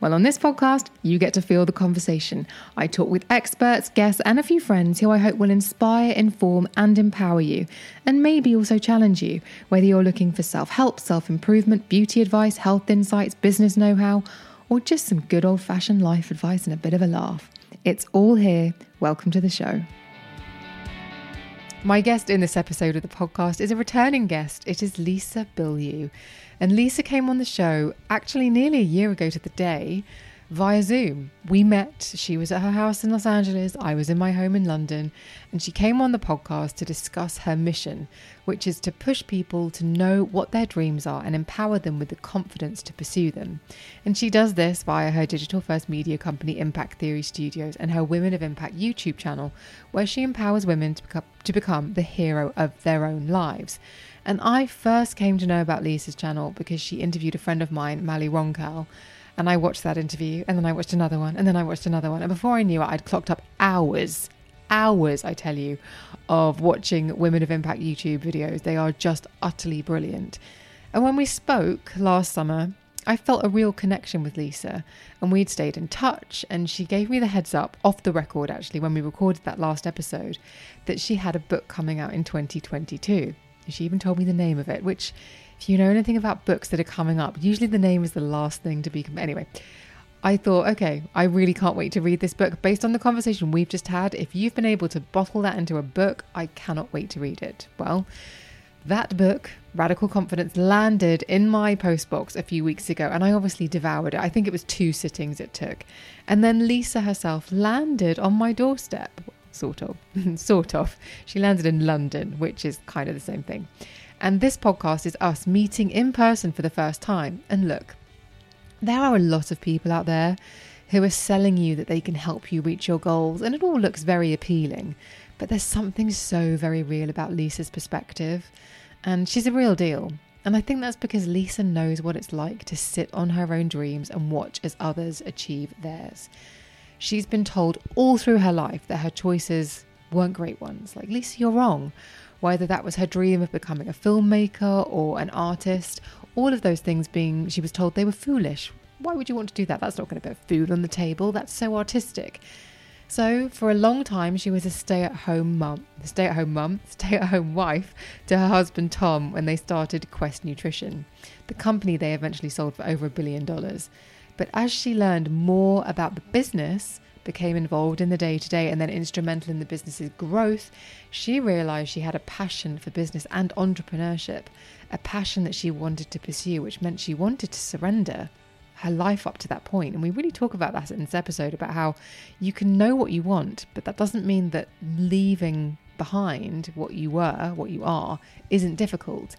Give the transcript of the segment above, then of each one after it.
Well, on this podcast, you get to feel the conversation. I talk with experts, guests, and a few friends who I hope will inspire, inform, and empower you, and maybe also challenge you, whether you're looking for self help, self improvement, beauty advice, health insights, business know how, or just some good old fashioned life advice and a bit of a laugh. It's all here. Welcome to the show. My guest in this episode of the podcast is a returning guest. It is Lisa Bilyeu. And Lisa came on the show actually nearly a year ago to the day via Zoom. We met, she was at her house in Los Angeles, I was in my home in London, and she came on the podcast to discuss her mission, which is to push people to know what their dreams are and empower them with the confidence to pursue them. And she does this via her digital first media company, Impact Theory Studios, and her Women of Impact YouTube channel, where she empowers women to become, to become the hero of their own lives. And I first came to know about Lisa's channel because she interviewed a friend of mine, Mali Roncal. And I watched that interview, and then I watched another one, and then I watched another one. And before I knew it, I'd clocked up hours, hours, I tell you, of watching Women of Impact YouTube videos. They are just utterly brilliant. And when we spoke last summer, I felt a real connection with Lisa, and we'd stayed in touch. And she gave me the heads up off the record, actually, when we recorded that last episode, that she had a book coming out in 2022. She even told me the name of it, which, if you know anything about books that are coming up, usually the name is the last thing to be. Anyway, I thought, okay, I really can't wait to read this book. Based on the conversation we've just had, if you've been able to bottle that into a book, I cannot wait to read it. Well, that book, Radical Confidence, landed in my postbox a few weeks ago, and I obviously devoured it. I think it was two sittings it took. And then Lisa herself landed on my doorstep sort of. sort of. She landed in London, which is kind of the same thing. And this podcast is us meeting in person for the first time. And look, there are a lot of people out there who are selling you that they can help you reach your goals, and it all looks very appealing. But there's something so very real about Lisa's perspective, and she's a real deal. And I think that's because Lisa knows what it's like to sit on her own dreams and watch as others achieve theirs. She's been told all through her life that her choices weren't great ones. Like, Lisa, you're wrong. Whether that was her dream of becoming a filmmaker or an artist, all of those things being, she was told they were foolish. Why would you want to do that? That's not going to put food on the table. That's so artistic. So, for a long time, she was a stay at home mum, stay at home mum, stay at home wife to her husband Tom when they started Quest Nutrition, the company they eventually sold for over a billion dollars. But as she learned more about the business, became involved in the day to day, and then instrumental in the business's growth, she realized she had a passion for business and entrepreneurship, a passion that she wanted to pursue, which meant she wanted to surrender her life up to that point. And we really talk about that in this episode about how you can know what you want, but that doesn't mean that leaving behind what you were, what you are, isn't difficult.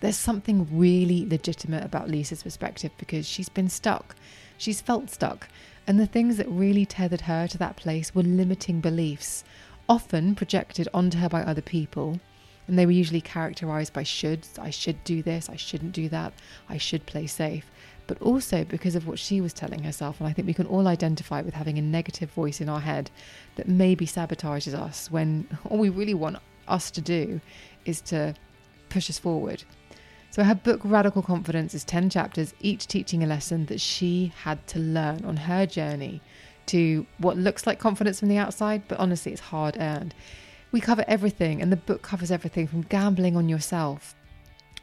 There's something really legitimate about Lisa's perspective because she's been stuck. She's felt stuck. And the things that really tethered her to that place were limiting beliefs, often projected onto her by other people. And they were usually characterized by shoulds. I should do this, I shouldn't do that, I should play safe. But also because of what she was telling herself. And I think we can all identify with having a negative voice in our head that maybe sabotages us when all we really want us to do is to push us forward. So her book Radical Confidence is 10 chapters, each teaching a lesson that she had to learn on her journey to what looks like confidence from the outside, but honestly, it's hard earned. We cover everything, and the book covers everything from gambling on yourself,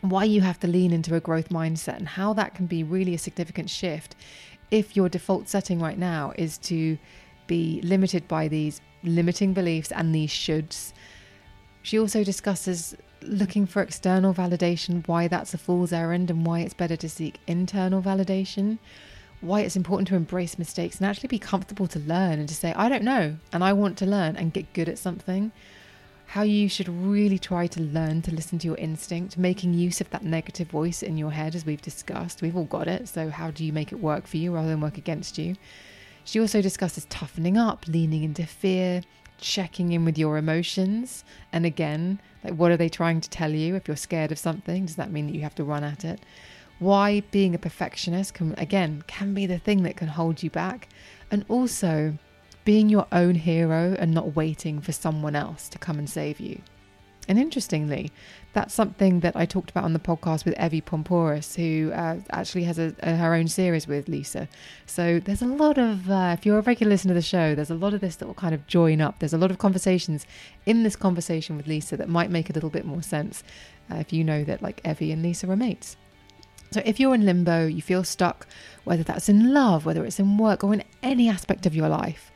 why you have to lean into a growth mindset, and how that can be really a significant shift if your default setting right now is to be limited by these limiting beliefs and these shoulds. She also discusses looking for external validation, why that's a fool's errand, and why it's better to seek internal validation why it's important to embrace mistakes and actually be comfortable to learn and to say, I don't know, and I want to learn and get good at something. How you should really try to learn to listen to your instinct, making use of that negative voice in your head, as we've discussed. We've all got it. So, how do you make it work for you rather than work against you? She also discusses toughening up, leaning into fear, checking in with your emotions. And again, like, what are they trying to tell you? If you're scared of something, does that mean that you have to run at it? why being a perfectionist can again can be the thing that can hold you back and also being your own hero and not waiting for someone else to come and save you and interestingly that's something that i talked about on the podcast with Evy Poumpouras who uh, actually has a, a, her own series with lisa. So there's a lot of uh, if you're a regular listener to the show there's a lot of this that will kind of join up. There's a lot of conversations in this conversation with lisa that might make a little bit more sense uh, if you know that like Evy and lisa are mates. So, if you're in limbo, you feel stuck, whether that's in love, whether it's in work, or in any aspect of your life,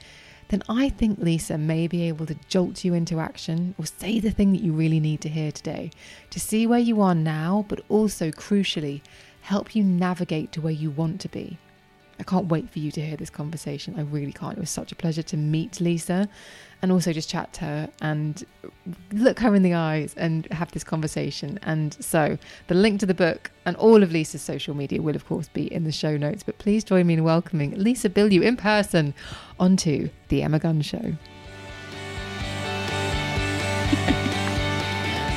then I think Lisa may be able to jolt you into action or say the thing that you really need to hear today to see where you are now, but also crucially, help you navigate to where you want to be. I can't wait for you to hear this conversation. I really can't. It was such a pleasure to meet Lisa and also just chat to her and look her in the eyes and have this conversation. And so, the link to the book and all of Lisa's social media will, of course, be in the show notes. But please join me in welcoming Lisa Bilyeu in person onto The Emma Guns Show.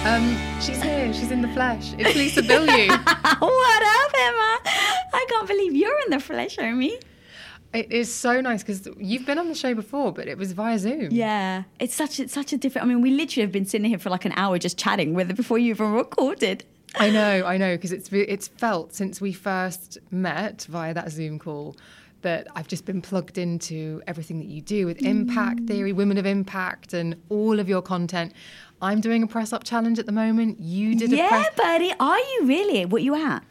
Um, she's here. She's in the flesh. It's Lisa Bilyeu. what up, Emma? I can't believe you're in the flesh, Omi. It is so nice because you've been on the show before, but it was via Zoom. Yeah, it's such a, such a different. I mean, we literally have been sitting here for like an hour just chatting with it before you even recorded. I know, I know, because it's it's felt since we first met via that Zoom call that I've just been plugged into everything that you do with impact mm. theory, women of impact, and all of your content. I'm doing a press up challenge at the moment. You did yeah, a press. buddy. Are you really? What you at?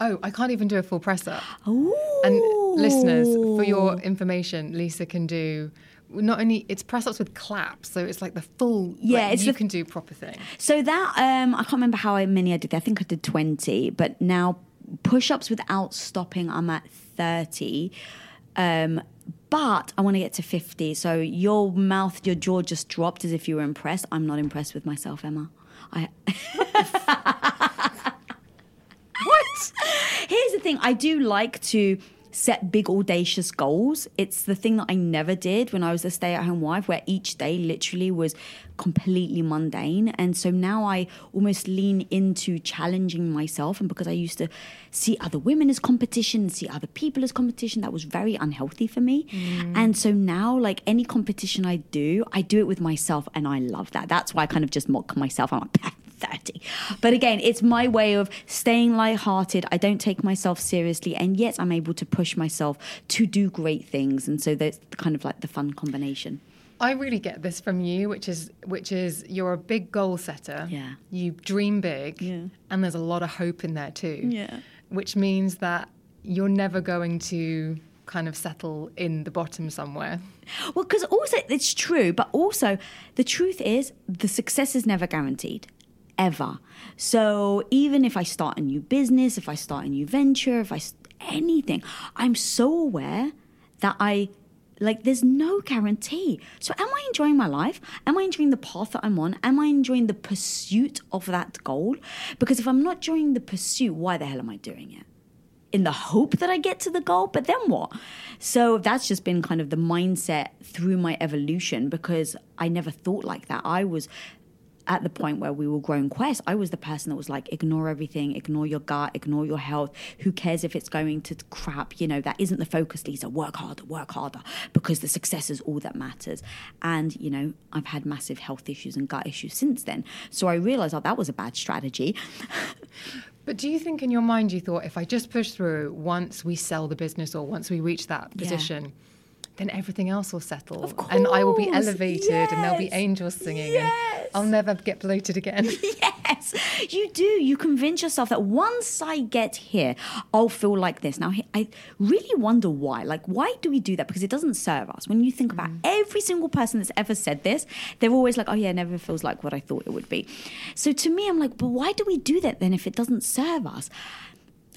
Oh, I can't even do a full press up. And listeners, for your information, Lisa can do not only it's press ups with claps, so it's like the full. Yeah, like, you the, can do proper thing. So that um, I can't remember how many I did. I think I did twenty, but now push ups without stopping, I'm at thirty. Um, but I want to get to 50. So your mouth, your jaw just dropped as if you were impressed. I'm not impressed with myself, Emma. I. Here's the thing I do like to set big audacious goals. It's the thing that I never did when I was a stay-at-home wife where each day literally was completely mundane. And so now I almost lean into challenging myself and because I used to see other women as competition, see other people as competition, that was very unhealthy for me. Mm. And so now like any competition I do, I do it with myself and I love that. That's why I kind of just mock myself. I'm like 30. But again, it's my way of staying lighthearted. I don't take myself seriously, and yet I'm able to push myself to do great things. And so that's kind of like the fun combination. I really get this from you, which is which is you're a big goal setter. Yeah. You dream big, yeah. and there's a lot of hope in there too. Yeah. Which means that you're never going to kind of settle in the bottom somewhere. Well, because also it's true, but also the truth is the success is never guaranteed ever. So even if I start a new business, if I start a new venture, if I anything, I'm so aware that I like there's no guarantee. So am I enjoying my life? Am I enjoying the path that I'm on? Am I enjoying the pursuit of that goal? Because if I'm not enjoying the pursuit, why the hell am I doing it? In the hope that I get to the goal, but then what? So that's just been kind of the mindset through my evolution because I never thought like that. I was at the point where we were growing Quest, I was the person that was like, ignore everything, ignore your gut, ignore your health. Who cares if it's going to crap? You know, that isn't the focus, Lisa. Work harder, work harder, because the success is all that matters. And, you know, I've had massive health issues and gut issues since then. So I realized oh, that was a bad strategy. But do you think in your mind you thought if I just push through once we sell the business or once we reach that position, yeah. Then everything else will settle and I will be elevated yes. and there'll be angels singing yes. and I'll never get bloated again. yes, you do. You convince yourself that once I get here, I'll feel like this. Now, I really wonder why. Like, why do we do that? Because it doesn't serve us. When you think about mm. every single person that's ever said this, they're always like, oh, yeah, it never feels like what I thought it would be. So to me, I'm like, but why do we do that then if it doesn't serve us?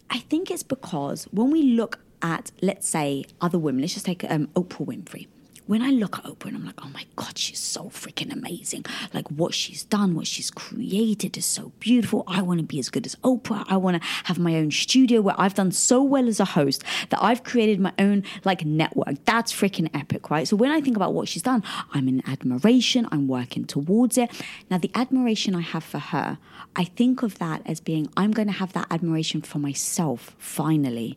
I think it's because when we look at, let's say, other women, let's just take um, Oprah Winfrey when I look at Oprah and I'm like, oh my God, she's so freaking amazing. Like what she's done, what she's created is so beautiful. I want to be as good as Oprah. I want to have my own studio where I've done so well as a host that I've created my own like network. That's freaking epic, right? So when I think about what she's done, I'm in admiration. I'm working towards it. Now, the admiration I have for her, I think of that as being, I'm to have that admiration for myself finally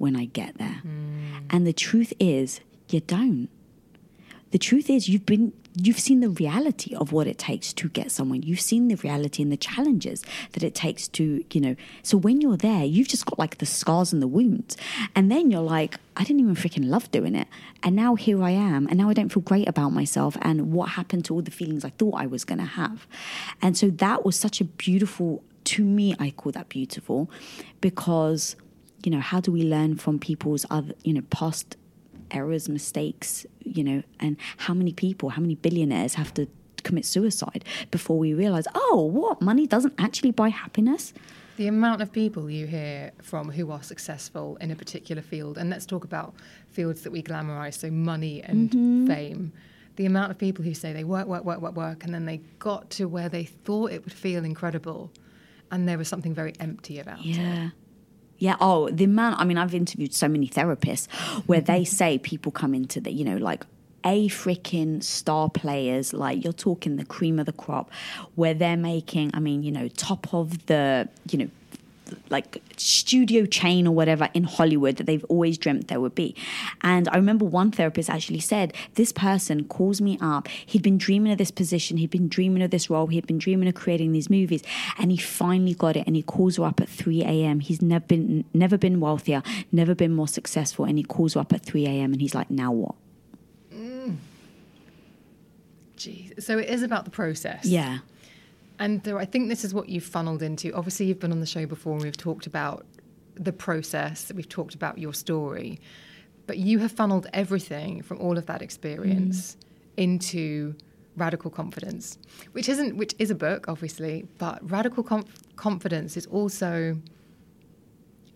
when I get there. Mm. And the truth is, you don't. The truth is you've been you've seen the reality of what it takes to get someone. You've seen the reality and the challenges that it takes to you know. So when you're there you've just got like the scars and the wounds. And then you're like i didn't even freaking love doing it. And now here i am and now i don't feel great about myself and what happened to all the feelings i thought i was going to have. And so that was such a beautiful to me i call that beautiful because you know how do we learn from people's other you know past errors, mistakes, you know, and how many people, how many billionaires have to commit suicide before we realize, oh, what? Money doesn't actually buy happiness? The amount of people you hear from who are successful in a particular field, and let's talk about fields that we glamorize, so money and mm-hmm. fame. The amount of people who say they work, work, work, work, work, and then they got to where they thought it would feel incredible, and there was something very empty about yeah. it. Yeah. Oh, the man. I mean, I've interviewed so many therapists where they mm-hmm. say people come into the, you know, like a freaking star players, like you're talking the cream of the crop, where they're making, I mean, you know, top of the, you know, like studio chain or whatever in Hollywood that they've always dreamt there would be. And I remember one therapist actually said, This person calls me up. He'd been dreaming of this position, he'd been dreaming of this role, he'd been dreaming of creating these movies, and he finally got it. And he calls her up at 3 a.m. He's never been never been wealthier, never been more successful, and he calls her up at 3 a.m. and he's like, Now what? Mm. Jeez. So it is about the process. Yeah. And I think this is what you've funneled into. Obviously, you've been on the show before and we've talked about the process, we've talked about your story, but you have funneled everything from all of that experience mm. into radical confidence, which isn't which is a book, obviously, but radical conf- confidence is also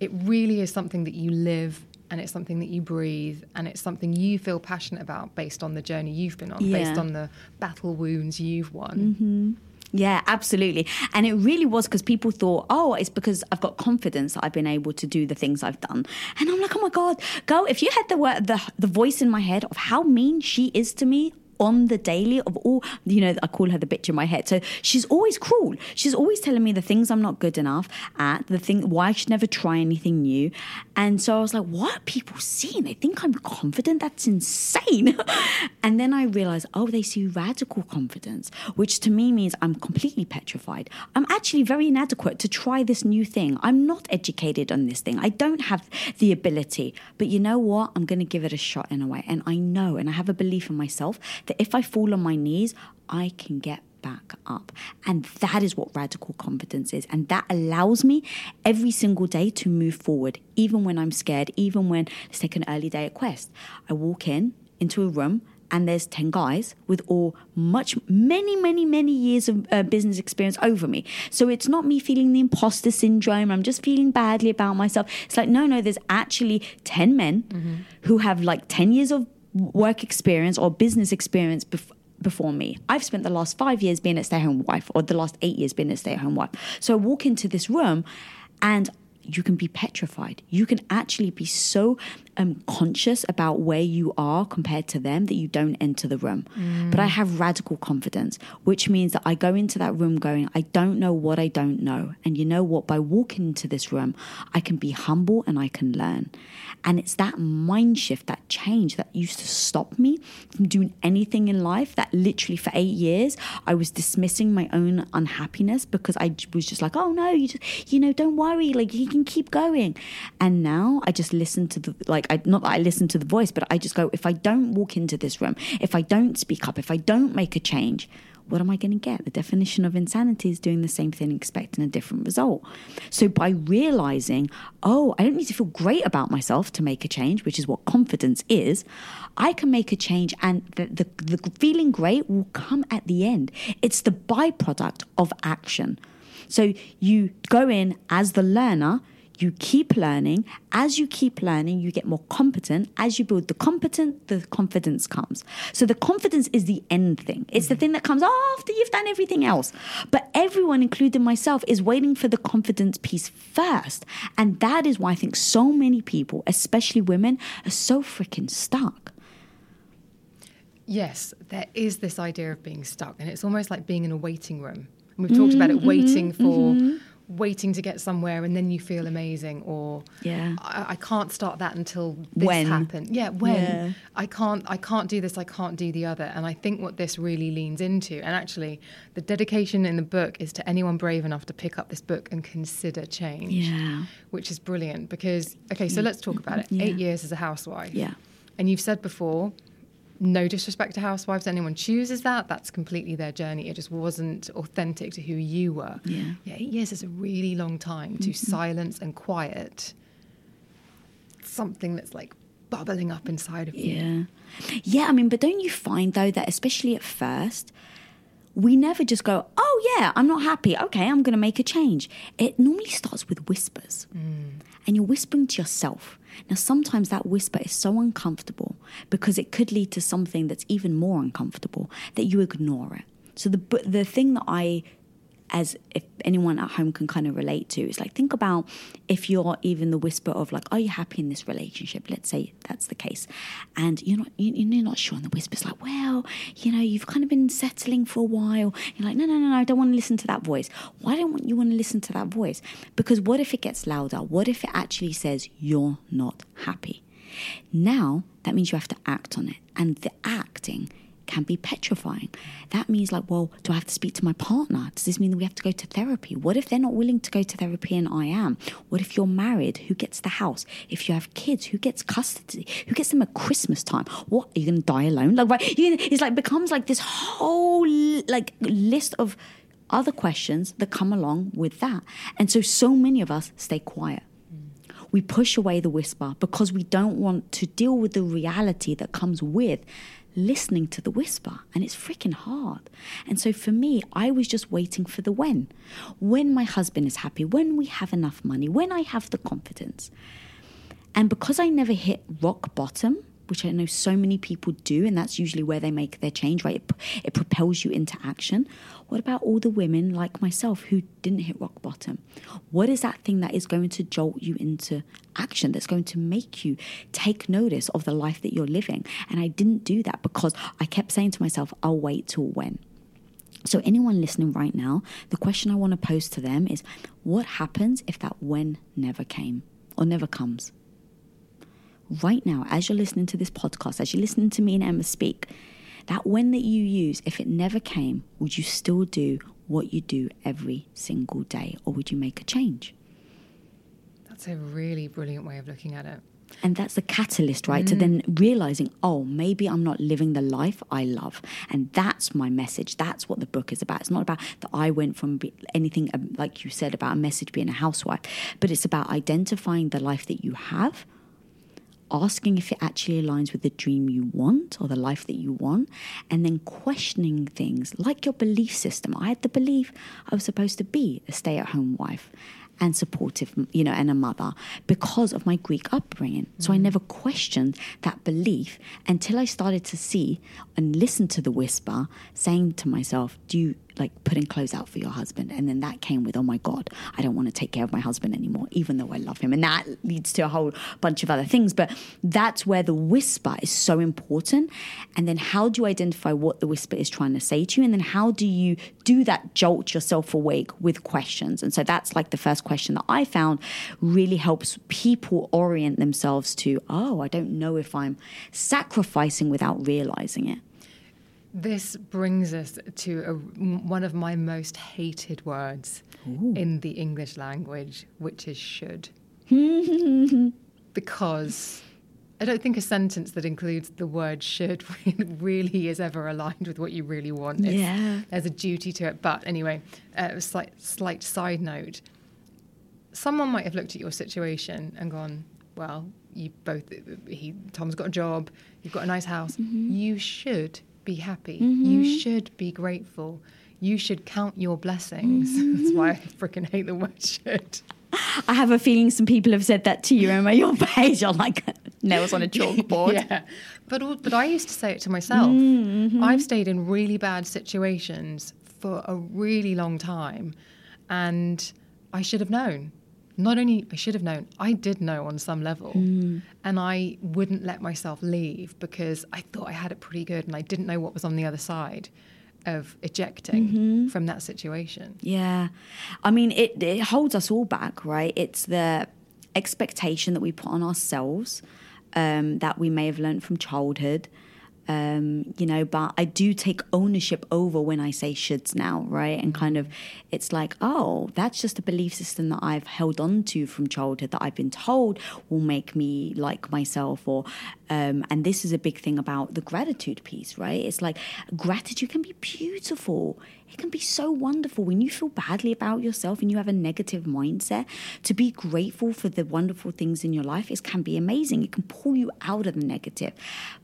it really is something that you live and it's something that you breathe and it's something you feel passionate about based on the journey you've been on, yeah. based on the battle wounds you've won. Mm-hmm. Yeah, absolutely. And it really was because people thought, oh, it's because I've got confidence that I've been able to do the things I've done. And I'm like, oh my God, go. If you had the, the, the voice in my head of how mean she is to me, on the daily of all, you know, I call her the bitch in my head. So she's always cruel. She's always telling me the things I'm not good enough at, the thing, why I should never try anything new. And so I was like, what are people seeing? They think I'm confident. That's insane. and then I realized, oh, they see radical confidence, which to me means I'm completely petrified. I'm actually very inadequate to try this new thing. I'm not educated on this thing. I don't have the ability. But you know what? I'm going to give it a shot in a way. And I know, and I have a belief in myself that if I fall on my knees, I can get back up. And that is what radical confidence is. And that allows me every single day to move forward, even when I'm scared, even when, let's take an early day at Quest. I walk in into a room and there's 10 guys with all much many many many years of uh, business experience over me so it's not me feeling the imposter syndrome i'm just feeling badly about myself it's like no no there's actually 10 men mm-hmm. who have like 10 years of work experience or business experience bef- before me. I've spent the last five years being a stay at home wife, or the last eight years being a stay at home wife. So I walk into this room and you can be petrified. You can actually be so um, conscious about where you are compared to them that you don't enter the room. Mm. But I have radical confidence, which means that I go into that room going, I don't know what I don't know. And you know what? By walking into this room, I can be humble and I can learn. And it's that mind shift, that change that used to stop me from doing anything in life. That literally for eight years, I was dismissing my own unhappiness because I was just like, oh no, you just, you know, don't worry, like you can keep going. And now I just listen to the, like, I, not that I listen to the voice, but I just go, if I don't walk into this room, if I don't speak up, if I don't make a change, what am I going to get? The definition of insanity is doing the same thing, expecting a different result. So by realizing, oh, I don't need to feel great about myself to make a change, which is what confidence is, I can make a change and the, the, the feeling great will come at the end. It's the byproduct of action. So you go in as the learner, you keep learning. As you keep learning, you get more competent. As you build the competent, the confidence comes. So the confidence is the end thing. It's the thing that comes after you've done everything else. But everyone, including myself, is waiting for the confidence piece first. And that is why I think so many people, especially women, are so freaking stuck. Yes, there is this idea of being stuck, and it's almost like being in a waiting room. We've talked mm-hmm, about it, waiting mm-hmm, for mm-hmm waiting to get somewhere and then you feel amazing or yeah. I, I can't start that until this when? happened. Yeah when? Yeah. I can't I can't do this I can't do the other. And I think what this really leans into and actually the dedication in the book is to anyone brave enough to pick up this book and consider change yeah. which is brilliant because okay so mm. let's talk about it. Yeah. eight years as a housewife. Yeah. And you've said before no disrespect to housewives anyone chooses that that's completely their journey it just wasn't authentic to who you were yeah, yeah eight years is a really long time to mm-hmm. silence and quiet something that's like bubbling up inside of you yeah yeah i mean but don't you find though that especially at first we never just go, oh, yeah, I'm not happy. Okay, I'm going to make a change. It normally starts with whispers. Mm. And you're whispering to yourself. Now, sometimes that whisper is so uncomfortable because it could lead to something that's even more uncomfortable that you ignore it. So, the, the thing that I as if anyone at home can kind of relate to. It's like, think about if you're even the whisper of like, are you happy in this relationship? Let's say that's the case. And you're not, you're not sure. And the whisper's like, well, you know, you've kind of been settling for a while. You're like, no, no, no, no, I don't want to listen to that voice. Why don't you want to listen to that voice? Because what if it gets louder? What if it actually says you're not happy? Now, that means you have to act on it. And the acting can be petrifying. That means, like, well, do I have to speak to my partner? Does this mean that we have to go to therapy? What if they're not willing to go to therapy and I am? What if you're married? Who gets the house? If you have kids, who gets custody? Who gets them at Christmas time? What are you going to die alone? Like, right? You, it's like becomes like this whole like list of other questions that come along with that. And so, so many of us stay quiet we push away the whisper because we don't want to deal with the reality that comes with listening to the whisper and it's freaking hard. And so for me, I was just waiting for the when. When my husband is happy, when we have enough money, when I have the confidence. And because I never hit rock bottom, which I know so many people do, and that's usually where they make their change, right? It, it, propels you into action. What about all the women like myself who didn't hit rock bottom? What is that thing that is going to jolt you into action, that's going to make you take notice of the life that you're living? And I didn't do that because I kept saying to myself, I'll wait till when. So, anyone listening right now, the question I want to pose to them is what happens if that when never came or never comes? Right now, as you're listening to this podcast, as you're listening to me and Emma speak, that when that you use, if it never came, would you still do what you do every single day or would you make a change? That's a really brilliant way of looking at it. And that's the catalyst, right? Mm. To then realizing, oh, maybe I'm not living the life I love. And that's my message. That's what the book is about. It's not about that I went from anything, um, like you said, about a message being a housewife, but it's about identifying the life that you have asking if it actually aligns with the dream you want or the life that you want, and then questioning things like your belief system. I had the belief I was supposed to be a stay at home wife and supportive, you know, and a mother because of my Greek upbringing. So mm. I never questioned that belief until I started to see and listen to the whisper saying to myself, Do you like putting clothes out for your husband. And then that came with, oh my God, I don't want to take care of my husband anymore, even though I love him. And that leads to a whole bunch of other things. But that's where the whisper is so important. And then how do you identify what the whisper is trying to say to you? And then how do you do that jolt yourself awake with questions? And so that's like the first question that I found really helps people orient themselves to, oh, I don't know if I'm sacrificing without realizing it. This brings us to a, one of my most hated words Ooh. in the English language, which is should. because I don't think a sentence that includes the word should really is ever aligned with what you really want. It's, yeah. There's a duty to it. But anyway, uh, a slight, slight side note someone might have looked at your situation and gone, well, you both, he, Tom's got a job, you've got a nice house. Mm-hmm. You should be happy. Mm-hmm. You should be grateful. You should count your blessings. Mm-hmm. That's why I freaking hate the word should. I have a feeling some people have said that to you, Emma. Your page are like nails on a chalkboard. yeah, but but I used to say it to myself. Mm-hmm. I've stayed in really bad situations for a really long time, and I should have known. Not only I should have known, I did know on some level, mm. and I wouldn't let myself leave because I thought I had it pretty good, and I didn't know what was on the other side of ejecting mm-hmm. from that situation. Yeah. I mean, it, it holds us all back, right? It's the expectation that we put on ourselves um, that we may have learned from childhood um, you know, but I do take ownership over when I say shoulds now, right? And kind of, it's like, oh, that's just a belief system that I've held on to from childhood that I've been told will make me like myself. Or, um, and this is a big thing about the gratitude piece, right? It's like gratitude can be beautiful. It can be so wonderful when you feel badly about yourself and you have a negative mindset. To be grateful for the wonderful things in your life, it can be amazing. It can pull you out of the negative.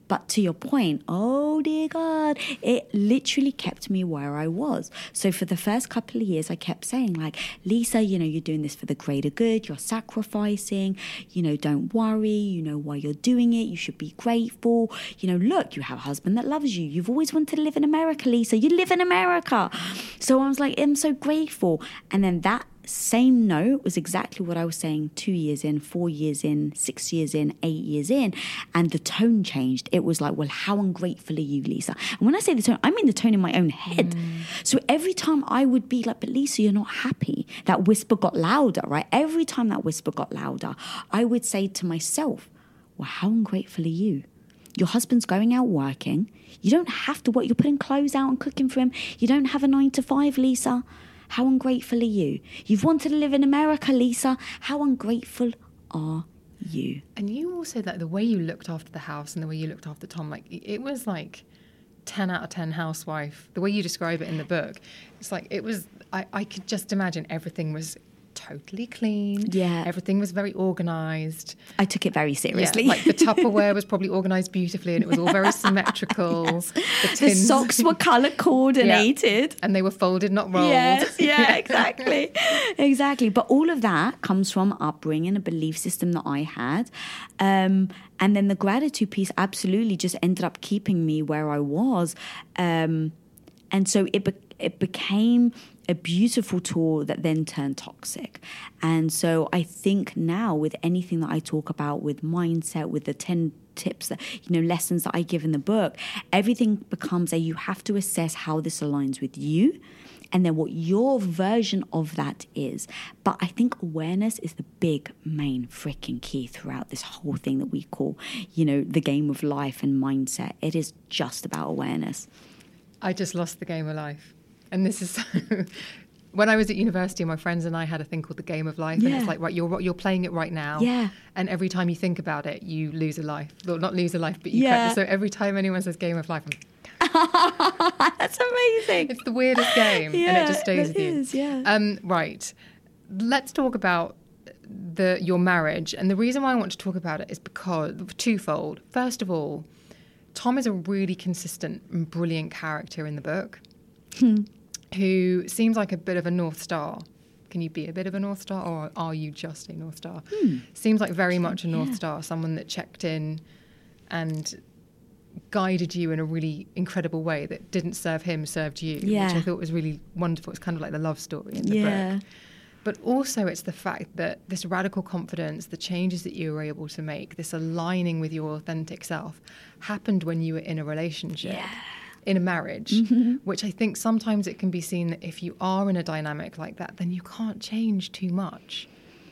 But to your point, oh dear God, it literally kept me where I was. So for the first couple of years, I kept saying, like, Lisa, you know, you're doing this for the greater good, you're sacrificing, you know, don't worry, you know why you're doing it, you should be grateful. You know, look, you have a husband that loves you. You've always wanted to live in America, Lisa. You live in America. So I was like, I'm so grateful. And then that same note was exactly what I was saying two years in, four years in, six years in, eight years in. And the tone changed. It was like, well, how ungrateful are you, Lisa? And when I say the tone, I mean the tone in my own head. Mm. So every time I would be like, but Lisa, you're not happy, that whisper got louder, right? Every time that whisper got louder, I would say to myself, well, how ungrateful are you? Your husband's going out working. You don't have to work. You're putting clothes out and cooking for him. You don't have a nine to five, Lisa. How ungrateful are you? You've wanted to live in America, Lisa. How ungrateful are you? And you also like the way you looked after the house and the way you looked after Tom. Like it was like ten out of ten housewife. The way you describe it in the book, it's like it was. I, I could just imagine everything was totally clean. Yeah. Everything was very organized. I took it very seriously. Yeah, like the Tupperware was probably organized beautifully and it was all very symmetrical. yes. the, the, socks were color coordinated. Yeah. And they were folded, not rolled. Yes, yeah, exactly. exactly. But all of that comes from upbringing, a belief system that I had. Um, and then the gratitude piece absolutely just ended up keeping me where I was. Um, and so it, be- it became a beautiful tool that then turned toxic. And so I think now with anything that I talk about with mindset, with the 10 tips that you know lessons that I give in the book, everything becomes a you have to assess how this aligns with you and then what your version of that is. But I think awareness is the big main freaking key throughout this whole thing that we call, you know, the game of life and mindset. It is just about awareness. I just lost the game of life. And this is when I was at university, my friends and I had a thing called the game of life, yeah. and it's like right, you're you're playing it right now. Yeah. And every time you think about it, you lose a life. Well, not lose a life, but you. Yeah. So every time anyone says game of life, I'm. That's amazing. It's the weirdest game, yeah, and it just stays with you. Is, yeah. Um, right. Let's talk about the your marriage, and the reason why I want to talk about it is because twofold. First of all, Tom is a really consistent and brilliant character in the book. Who seems like a bit of a North Star. Can you be a bit of a North Star, or are you just a North Star? Hmm. Seems like very much a North yeah. Star, someone that checked in and guided you in a really incredible way that didn't serve him, served you, which I thought was really wonderful. It's kind of like the love story in the Yeah. book. But also, it's the fact that this radical confidence, the changes that you were able to make, this aligning with your authentic self, happened when you were in a relationship, in a marriage, Mm-hmm. which I think sometimes it can be seen that if you are in a dynamic like that, then you can't change too much.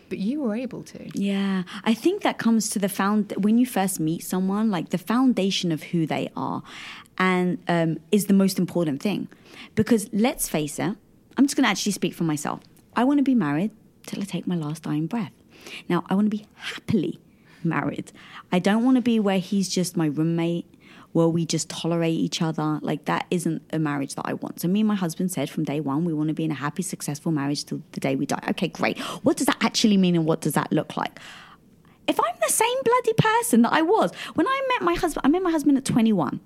But you were able to. Yeah, I think that comes to the found when you first meet someone, like the foundation of who they are, and um, is the most important thing. Because let's face it, I'm just going to actually speak for myself. I want to be married till I take my last dying breath. Now, I want to be happily married. I don't want to be where he's just my roommate, where we just tolerate each other. Like that isn't a marriage that I want. So me and my husband said from day one, we want to be in a happy, successful marriage till the day we die. Okay, great. What does that actually mean and what does that look like? If I'm the same bloody person that I was when I met my husband, I met my husband at 21.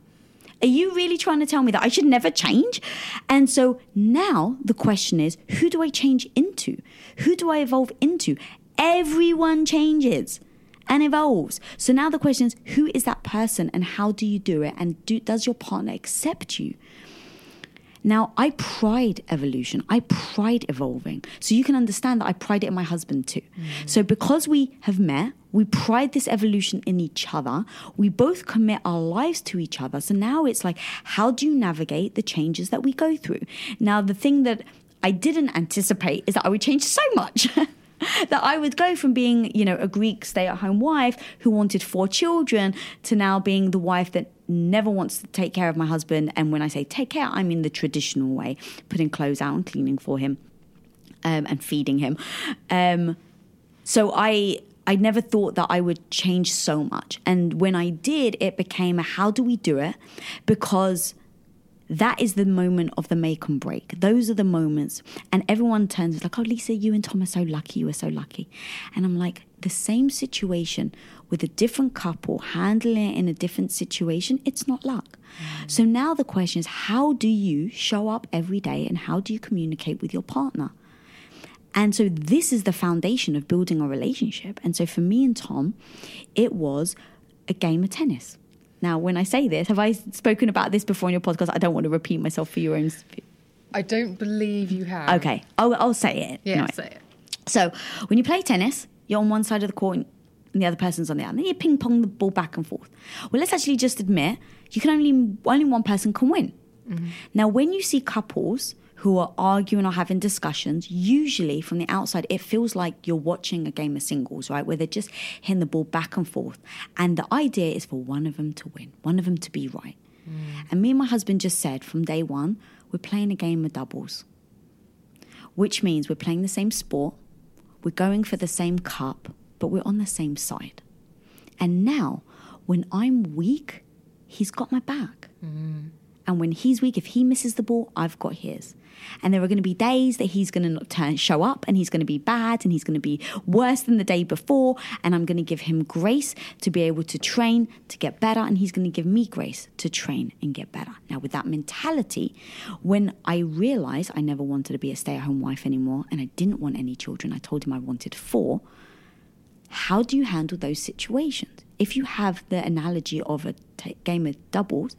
Are you really trying to tell me that I should never change? And so now the question is who do I change into? Who do I evolve into? Everyone changes and evolves. So now the question is who is that person and how do you do it? And do, does your partner accept you? Now, I pride evolution. I pride evolving. So you can understand that I pride it in my husband too. Mm-hmm. So because we have met, we pride this evolution in each other. We both commit our lives to each other. So now it's like, how do you navigate the changes that we go through? Now, the thing that I didn't anticipate is that I would change so much. that I would go from being, you know, a Greek stay at home wife who wanted four children to now being the wife that never wants to take care of my husband. And when I say take care, I mean the traditional way, putting clothes out and cleaning for him um, and feeding him. Um, so I. I never thought that I would change so much. And when I did, it became a how do we do it? Because that is the moment of the make and break. Those are the moments. And everyone turns like, oh, Lisa, you and Tom are so lucky. You are so lucky. And I'm like, the same situation with a different couple handling it in a different situation, it's not luck. So now the question is, how do you show up every day and how do you communicate with your partner? And so this is the foundation of building a relationship. And so for me and Tom, it was a game of tennis. Now, when I say this, have I spoken about this before on your podcast? I don't want to repeat myself for your own. I don't believe you have. Okay, I'll, I'll say it. Yeah, say it. So when you play tennis, you're on one side of the court and the other person's on the other. And then you ping pong the ball back and forth. Well, let's actually just admit you can only only one person can win. Mm-hmm. Now, when you see couples who are arguing or having discussions, usually from the outside, it feels like you're watching a game of singles, right? Where they're just hitting the ball back and forth. And the idea is for one of them to win, one of them to be right. Mm. And me and my husband just said from day one, we're playing a game of doubles which means we're playing the same sport, we're going for the same cup, but we're on the same side. And now, when I'm weak, he's got my back. Mm. And when he's weak, if he misses the ball, I've got his. And there are going to be days that he's going to turn, show up and he's going to be bad and he's going to be worse than the day before. And I'm going to give him grace to be able to train to get better. And he's going to give me grace to train and get better. Now, with that mentality, when I realized I never wanted to be a stay at home wife anymore and I didn't want any children, I told him I wanted four. How do you handle those situations? If you have the analogy of a t- game of doubles,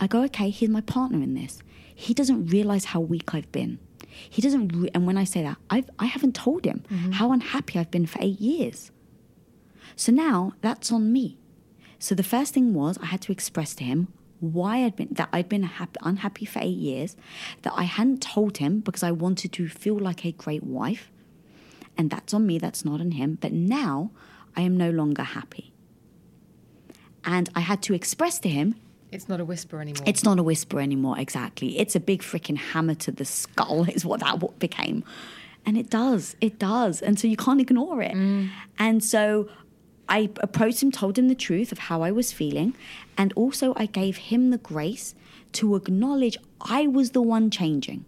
I go, okay, here's my partner in this. He doesn't realize how weak I've been. He doesn't, re- and when I say that, I've, I haven't told him mm-hmm. how unhappy I've been for eight years. So now that's on me. So the first thing was I had to express to him why I'd been that I'd been happy, unhappy for eight years, that I hadn't told him because I wanted to feel like a great wife, and that's on me. That's not on him. But now I am no longer happy, and I had to express to him It's not a whisper anymore. it's not a whisper anymore, exactly. It's a big freaking hammer to the skull, is what that what became. And it does, it does. And so you can't ignore it. Mm. And so I approached him, told him the truth of how I was feeling. And also, I gave him the grace to acknowledge I was the one changing.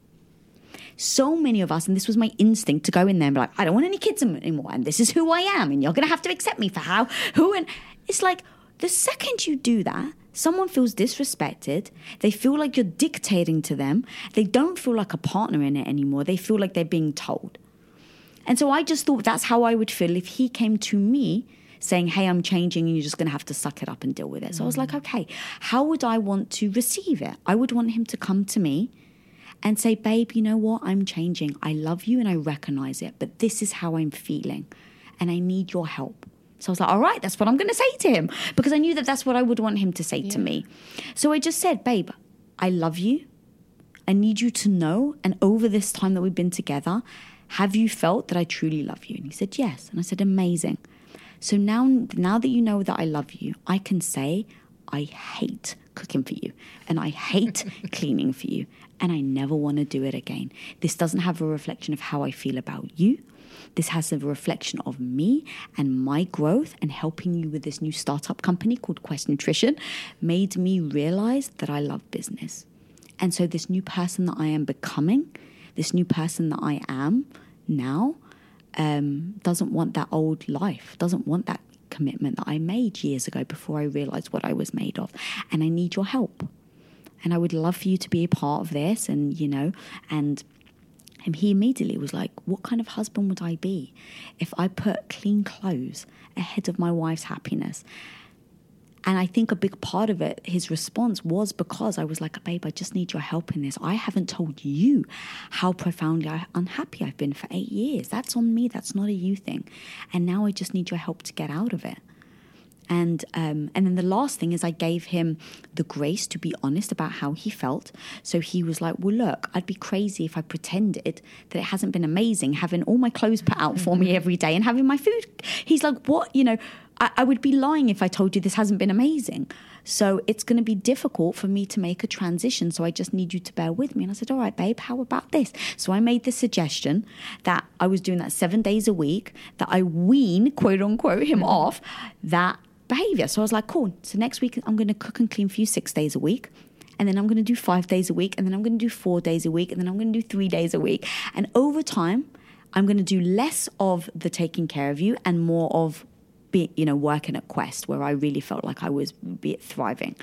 So many of us, and this was my instinct to go in there and be like, I don't want any kids anymore, and this is who I am, and you're gonna have to accept me for how, who, and it's like the second you do that, someone feels disrespected, they feel like you're dictating to them, they don't feel like a partner in it anymore, they feel like they're being told. And so I just thought that's how I would feel if he came to me saying, Hey, I'm changing and you're just going to have to suck it up and deal with it. So I was like, Okay, how would I want to receive it? I would want him to come to me and say, Babe, you know what? I'm changing. I love you and I recognize it, but this is how I'm feeling and I need your help. So I was like, all right, that's what I'm going to say to him because I knew that that's what I would want him to say yeah. to me. So I just said, babe, I love you. I need you to know. And over this time that we've been together, have you felt that I truly love you? And he said, yes. And I said, amazing. So now, now that you know that I love you, I can say, I hate cooking for you and I hate cleaning for you and I never want to do it again. This doesn't have a reflection of how I feel about you. This has a reflection of me and my growth and helping you with this new startup company called Quest Nutrition made me realize that I love business. And so, this new person that I am becoming, this new person that I am now, um, doesn't want that old life, doesn't want that commitment that I made years ago before I realized what I was made of. And I need your help. And I would love for you to be a part of this and, you know, and and he immediately was like, What kind of husband would I be if I put clean clothes ahead of my wife's happiness? And I think a big part of it, his response was because I was like, babe, I just need your help in this. I haven't told you how profoundly unhappy I've been for eight years. That's on me. That's not a you thing. And now I just need your help to get out of it. And um, and then the last thing is I gave him the grace to be honest about how he felt. So he was like, "Well, look, I'd be crazy if I pretended that it hasn't been amazing having all my clothes put out for me every day and having my food." He's like, "What? You know, I, I would be lying if I told you this hasn't been amazing." So it's going to be difficult for me to make a transition. So I just need you to bear with me. And I said, All right, babe, how about this? So I made the suggestion that I was doing that seven days a week, that I wean, quote unquote, him off, that behavior. So I was like, cool. So next week, I'm going to cook and clean for you six days a week. And then I'm going to do five days a week. And then I'm going to do four days a week. And then I'm going to do three days a week. And over time, I'm going to do less of the taking care of you and more of be, you know, working at Quest, where I really felt like I was be thriving.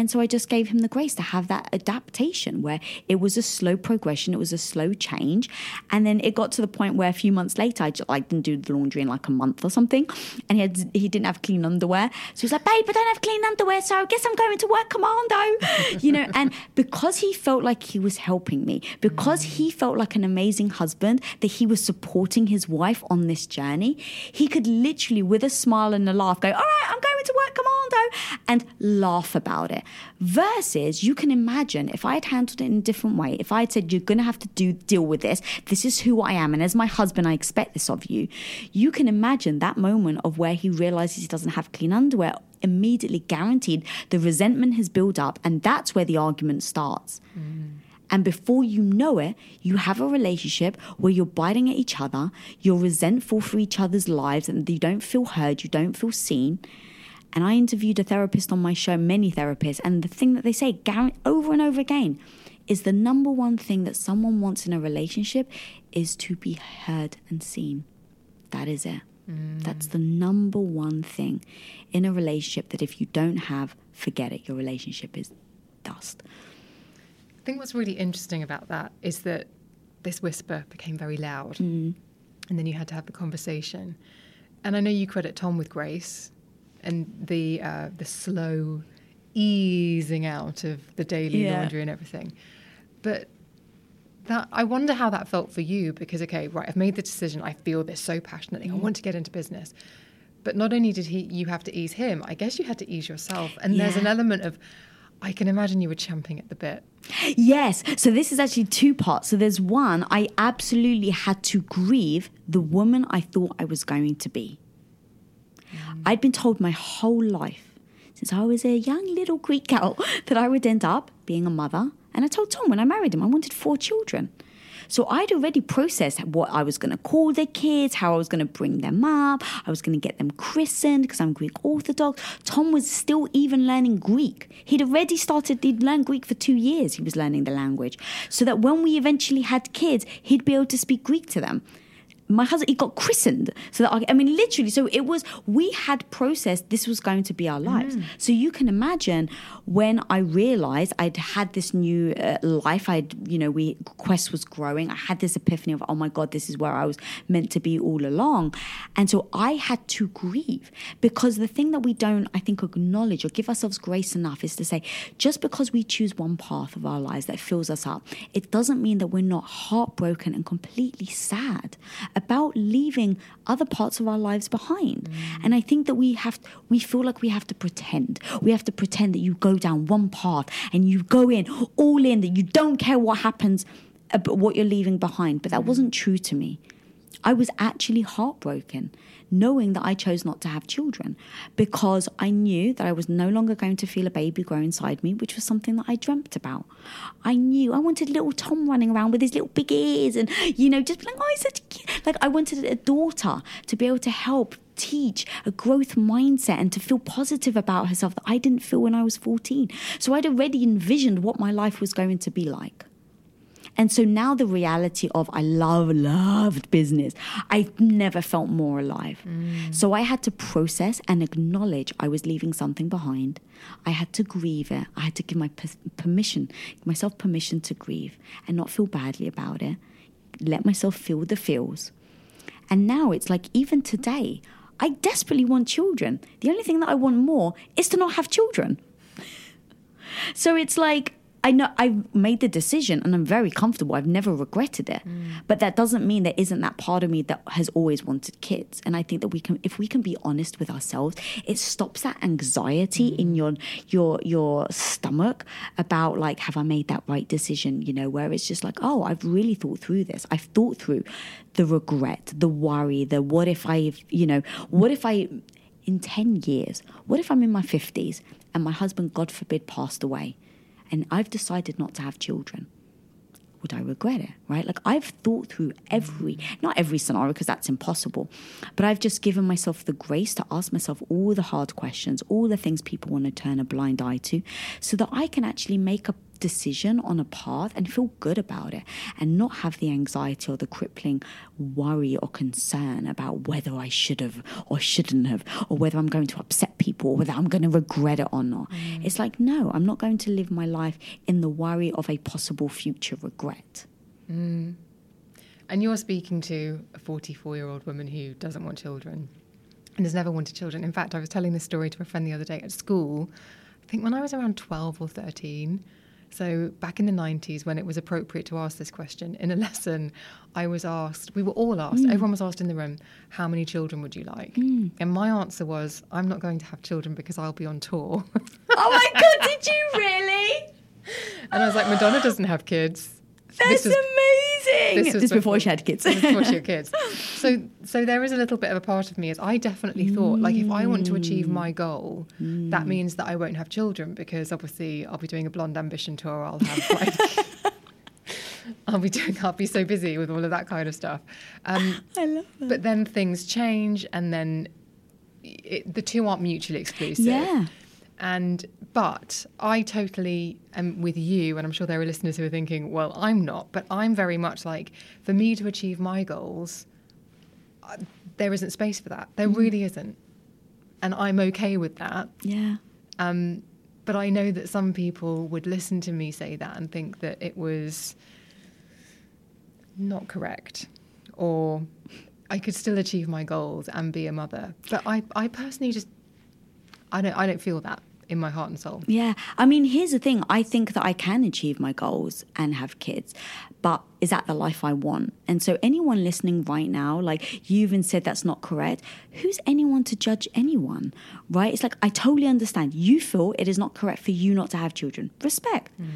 And so I just gave him the grace to have that adaptation where it was a slow progression, it was a slow change. And then it got to the point where a few months later, I just like didn't do the laundry in like a month or something. And he had he didn't have clean underwear. So he was like, babe, I don't have clean underwear, so I guess I'm going to work commando. you know, and because he felt like he was helping me, because he felt like an amazing husband, that he was supporting his wife on this journey, he could literally with a smile and a laugh go, All right, I'm going to work commando and laugh about it. Versus, you can imagine if I had handled it in a different way, if I had said, You're going to have to do deal with this, this is who I am, and as my husband, I expect this of you, you can imagine that moment of where he realizes he doesn't have clean underwear immediately guaranteed the resentment has built up, and that's where the argument starts. Mm. And before you know it, you have a relationship where you're biting at each other, you're resentful for each other's lives, and you don't feel heard, you don't feel seen. And I interviewed a therapist on my show, many therapists, and the thing that they say over and over again is the number one thing that someone wants in a relationship is to be heard and seen. That is it. Mm. That's the number one thing in a relationship that if you don't have, forget it. Your relationship is dust. I think what's really interesting about that is that this whisper became very loud. Mm. And then you had to have the conversation. And I know you credit Tom with grace and the uh, the slow easing out of the daily yeah. laundry and everything. But that I wonder how that felt for you because okay, right, I've made the decision. I feel this so passionately. Mm. I want to get into business. But not only did he you have to ease him, I guess you had to ease yourself. And yeah. there's an element of I can imagine you were champing at the bit. Yes. So this is actually two parts. So there's one, I absolutely had to grieve the woman I thought I was going to be. I'd been told my whole life, since I was a young little Greek girl, that I would end up being a mother. And I told Tom when I married him, I wanted four children. So I'd already processed what I was going to call the kids, how I was going to bring them up, I was going to get them christened because I'm Greek Orthodox. Tom was still even learning Greek. He'd already started, he'd learned Greek for two years, he was learning the language. So that when we eventually had kids, he'd be able to speak Greek to them my husband he got christened. So that I, I mean literally so it was we had processed this was going to be our lives. So you can imagine when i realized i'd had this new uh, life i'd you know we quest was growing. I had this epiphany of oh my god this is where i was meant to be all along. And so i had to grieve because the thing that we don't i think acknowledge or give ourselves grace enough is to say just because we choose one path of our lives that fills us up it doesn't mean that we're not heartbroken and completely sad about leaving other parts of our lives behind. And I think that we have we feel like we have to pretend. We have to pretend that you go down one path and you go in all in that you don't care what happens about what you're leaving behind. But that wasn't true to me. I was actually heartbroken knowing that I chose not to have children because I knew that I was no longer going to feel a baby grow inside me, which was something that I dreamt about. I knew I wanted little Tom running around with his little big ears and, you know, just like, oh, he's such cute. Like, I wanted a daughter to be able to help teach a growth mindset and to feel positive about herself that I didn't feel when I was 14. So I'd already envisioned what my life was going to be like. And so now the reality of I love, loved business, I've never felt more alive. Mm. So I had to process and acknowledge I was leaving something behind. I had to grieve it. I had to give my per- permission, give myself permission to grieve and not feel badly about it. Let myself feel the feels. And now it's like, even today, I desperately want children. The only thing that I want more is to not have children. So it's like I know I've made the decision and I'm very comfortable. I've never regretted it. Mm. But that doesn't mean there isn't that part of me that has always wanted kids. And I think that we can if we can be honest with ourselves, it stops that anxiety mm. in your your your stomach about like have I made that right decision, you know, where it's just like, oh, I've really thought through this. I've thought through the regret, the worry, the what if I, you know, what if I in 10 years, what if I'm in my 50s and my husband, God forbid, passed away and I've decided not to have children? Would I regret it? Right? Like I've thought through every, not every scenario because that's impossible, but I've just given myself the grace to ask myself all the hard questions, all the things people want to turn a blind eye to, so that I can actually make a decision on a path and feel good about it and not have the anxiety or the crippling worry or concern about whether I should have or shouldn't have or whether I'm going to upset people or whether I'm going to regret it or not. Mm. It's like, no, I'm not going to live my life in the worry of a possible future regret. Mm. And you're speaking to a 44 year old woman who doesn't want children and has never wanted children. In fact, I was telling this story to a friend the other day at school. I think when I was around 12 or 13. So, back in the 90s, when it was appropriate to ask this question, in a lesson, I was asked, we were all asked, hmm. everyone was asked in the room, how many children would you like? Hmm. And my answer was, I'm not going to have children because I'll be on tour. Oh my God, did you really? and I was like, Madonna doesn't have kids. That's This is- amazing. this This, was before before- she had kids. Before she had kids. So, so there is a little bit of a part of me is I definitely thought like if I want to achieve my goal, that means that I won't have children because obviously I'll be doing a blonde ambition tour. I'll have like. I'll be doing. I'll be so busy with all of that kind of stuff. Um, I love that. but then things change, and then it, the two aren't mutually exclusive. Yeah. And but I totally am with you, and I'm sure there are listeners who are thinking, well, I'm not, but I'm very much like, for me to achieve my goals, uh, there isn't space for that. There really isn't, and I'm okay with that. Yeah. Um, but I know that some people would listen to me say that and think that it was not correct, or I could still achieve my goals and be a mother. But I, I personally just, I don't, I don't feel that in my heart and soul. Yeah. I mean, here's the thing. I think that I can achieve my goals and have kids, but is that the life I want? And so, anyone listening right now, like you even said that's not correct, who's anyone to judge anyone, right? It's like, I totally understand. You feel it is not correct for you not to have children. Respect. Mm.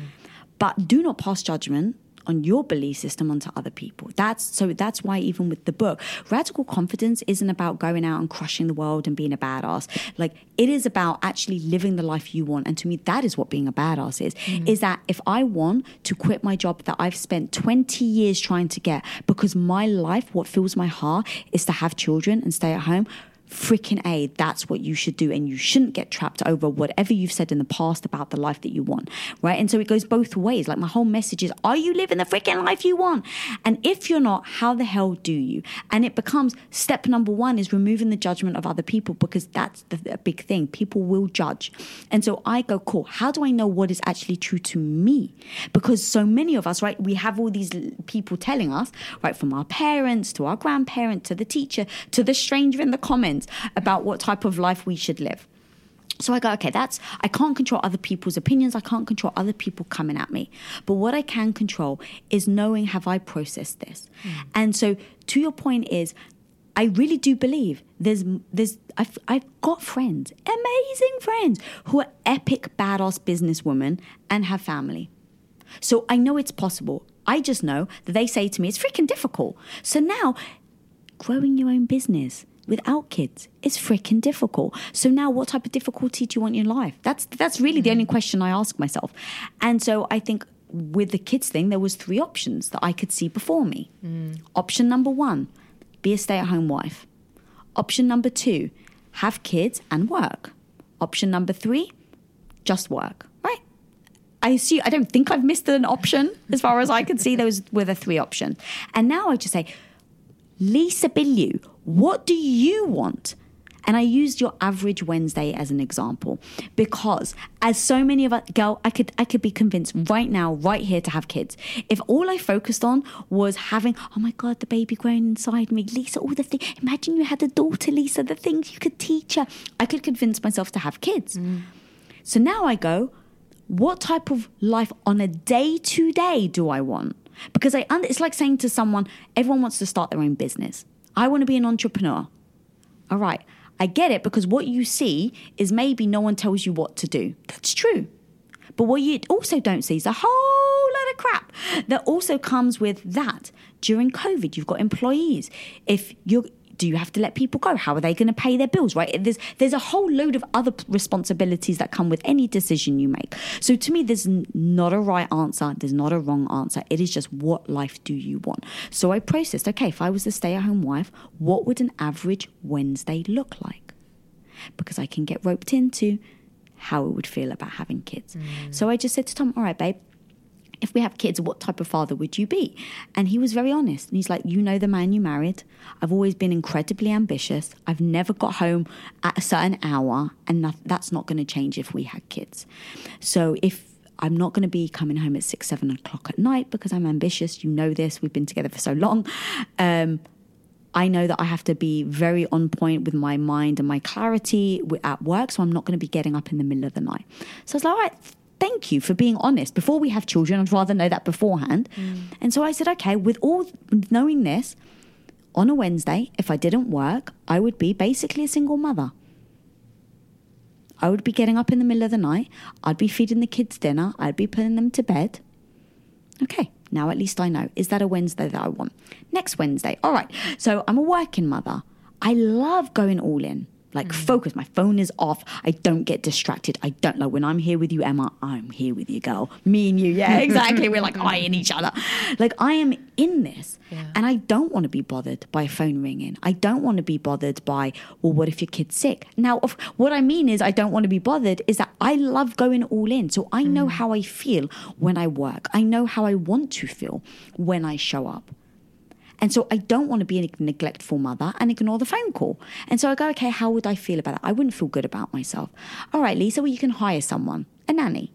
But do not pass judgment on your belief system onto other people. That's so that's why even with the book, radical confidence isn't about going out and crushing the world and being a badass. Like it is about actually living the life you want. And to me, that is what being a badass is. Mm. Is that if I want to quit my job that I've spent 20 years trying to get because my life, what fills my heart is to have children and stay at home freaking A, that's what you should do. And you shouldn't get trapped over whatever you've said in the past about the life that you want, right? And so it goes both ways. Like my whole message is, are you living the freaking life you want? And if you're not, how the hell do you? And it becomes step number one is removing the judgment of other people because that's the, the big thing. People will judge. And so I go, cool, how do I know what is actually true to me? Because so many of us, right, we have all these people telling us, right, from our parents to our grandparents to the teacher to the stranger in the comments about what type of life we should live. So I go, okay, that's, I can't control other people's opinions. I can't control other people coming at me. But what I can control is knowing, have I processed this? Mm. And so to your point is, I really do believe there's, there's, I've, I've got friends, amazing friends who are epic badass businesswomen and have family. So I know it's possible. I just know that they say to me, it's freaking difficult. So now, growing your own business, without kids is freaking difficult. So now what type of difficulty do you want in your life? That's that's really mm. the only question I ask myself. And so I think with the kids thing there was three options that I could see before me. Mm. Option number 1, be a stay-at-home wife. Option number 2, have kids and work. Option number 3, just work. Right? I assume I don't think I've missed an option as far as I can see those were the three options. And now I just say Lisa Bilyeu, what do you want? And I used your average Wednesday as an example because as so many of us girl, I could I could be convinced right now, right here to have kids. If all I focused on was having, oh my God, the baby growing inside me, Lisa, all the things. Imagine you had a daughter, Lisa, the things you could teach her. I could convince myself to have kids. Mm. So now I go, what type of life on a day to day do I want? Because I, it's like saying to someone, everyone wants to start their own business. I want to be an entrepreneur. All right. I get it because what you see is maybe no one tells you what to do. That's true. But what you also don't see is a whole lot of crap that also comes with that. During COVID, you've got employees. If you're do you have to let people go? How are they going to pay their bills? Right? There's there's a whole load of other responsibilities that come with any decision you make. So to me, there's not a right answer. There's not a wrong answer. It is just what life do you want. So I processed. Okay, if I was a stay-at-home wife, what would an average Wednesday look like? Because I can get roped into how it would feel about having kids. Mm. So I just said to Tom, "All right, babe." If we have kids, what type of father would you be? And he was very honest. And he's like, You know the man you married. I've always been incredibly ambitious. I've never got home at a certain hour, and that's not going to change if we had kids. So if I'm not going to be coming home at six, seven o'clock at night because I'm ambitious. You know this. We've been together for so long. Um, I know that I have to be very on point with my mind and my clarity at work. So I'm not going to be getting up in the middle of the night. So I was like, all right, thank you for being honest. Before we have children, I'd rather know that beforehand. Mm. And so I said, okay, with all knowing this, on a Wednesday, if I didn't work, I would be basically a single mother. I would be getting up in the middle of the night. I'd be feeding the kids dinner. I'd be putting them to bed. Okay, now at least I know. Is that a Wednesday that I want? Next Wednesday. All right. So I'm a working mother. I love going all in like mm. focus. My phone is off. I don't get distracted. I don't know when I'm here with you, Emma. I'm here with you, girl. Me and you, yeah, exactly. We're like eyeing each other. Like I am in this, yeah. and I don't want to be bothered by a phone ringing. I don't want to be bothered by, well, what if your kid's sick? Now, if, what I mean is, I don't want to be bothered. Is that I love going all in, so I know mm. how I feel when I work. I know how I want to feel when I show up. And so I don't want to be a neglectful mother and ignore the phone call. And so I go, okay, how would I feel about that? I wouldn't feel good about myself. All right, Lisa, well, you can hire someone, a nanny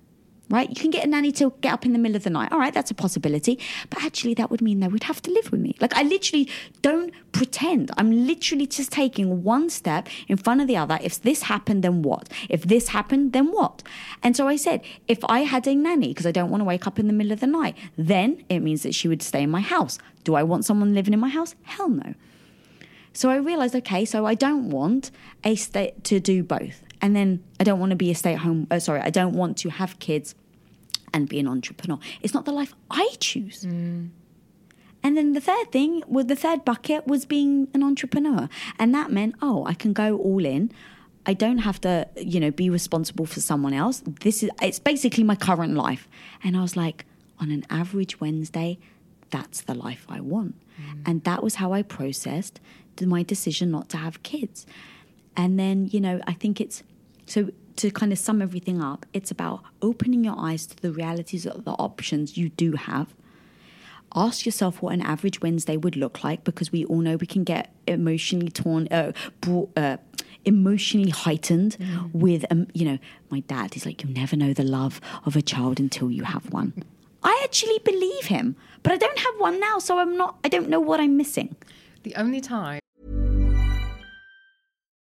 right? You can get a nanny to get up in the middle of the night. All right, that's a possibility. But actually, that would mean they would have to live with me. Like, I literally don't pretend. I'm literally just taking one step in front of the other. If this happened, then what? If this happened, then what? And so I said, if I had a nanny, because I don't want to wake up in the middle of the night, then it means that she would stay in my house. Do I want someone living in my house? Hell no. So I realized, okay, so I don't want a state to do both. And then I don't want to be a stay at home, uh, sorry, I don't want to have kids and be an entrepreneur. It's not the life I choose. Mm. And then the third thing, well, the third bucket was being an entrepreneur. And that meant, oh, I can go all in. I don't have to, you know, be responsible for someone else. This is, it's basically my current life. And I was like, on an average Wednesday, that's the life I want. Mm. And that was how I processed my decision not to have kids. And then, you know, I think it's so to kind of sum everything up, it's about opening your eyes to the realities of the options you do have. Ask yourself what an average Wednesday would look like because we all know we can get emotionally torn, uh, brought, uh, emotionally heightened with, um, you know, my dad is like, you'll never know the love of a child until you have one. I actually believe him, but I don't have one now, so I'm not, I don't know what I'm missing. The only time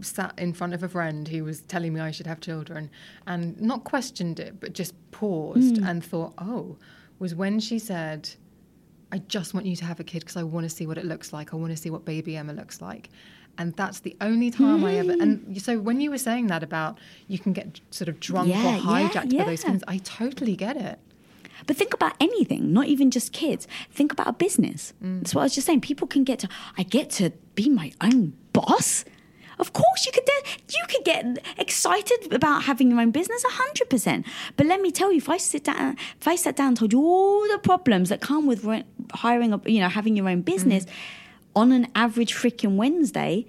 sat in front of a friend who was telling me I should have children and not questioned it, but just paused hmm. and thought, oh, was when she said, I just want you to have a kid because I want to see what it looks like. I want to see what baby Emma looks like. And that's the only time I ever. And hmm. so when you were saying that about you can get sort of drunk Yeah, or yeah, hijacked by those yeah. things, I totally get it. But think about anything, not even just kids. Think about a business. Mm. That's what I was just saying. People can get to, I get to be my own boss. Of course, you could. You could get excited about having your own business, hundred percent. But let me tell you, if I sit down, if I sat down and told you all the problems that come with hiring, a, you know, having your own business, mm-hmm. on an average freaking Wednesday,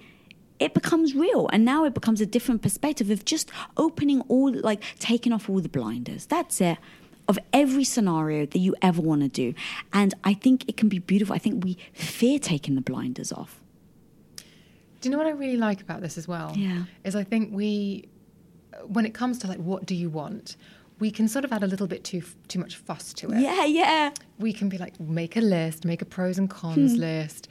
it becomes real. And now it becomes a different perspective of just opening all like taking off all the blinders. That's it. Of every scenario that you ever want to do. And i think it can be beautiful. I think we fear taking the blinders off Do you know what I really like about this as well? Yeah. Is I think we, when it comes to like what do you want, we can sort of add a little bit too too much fuss to it. yeah yeah We can be like, make a list, make a pros and cons Hmm. list,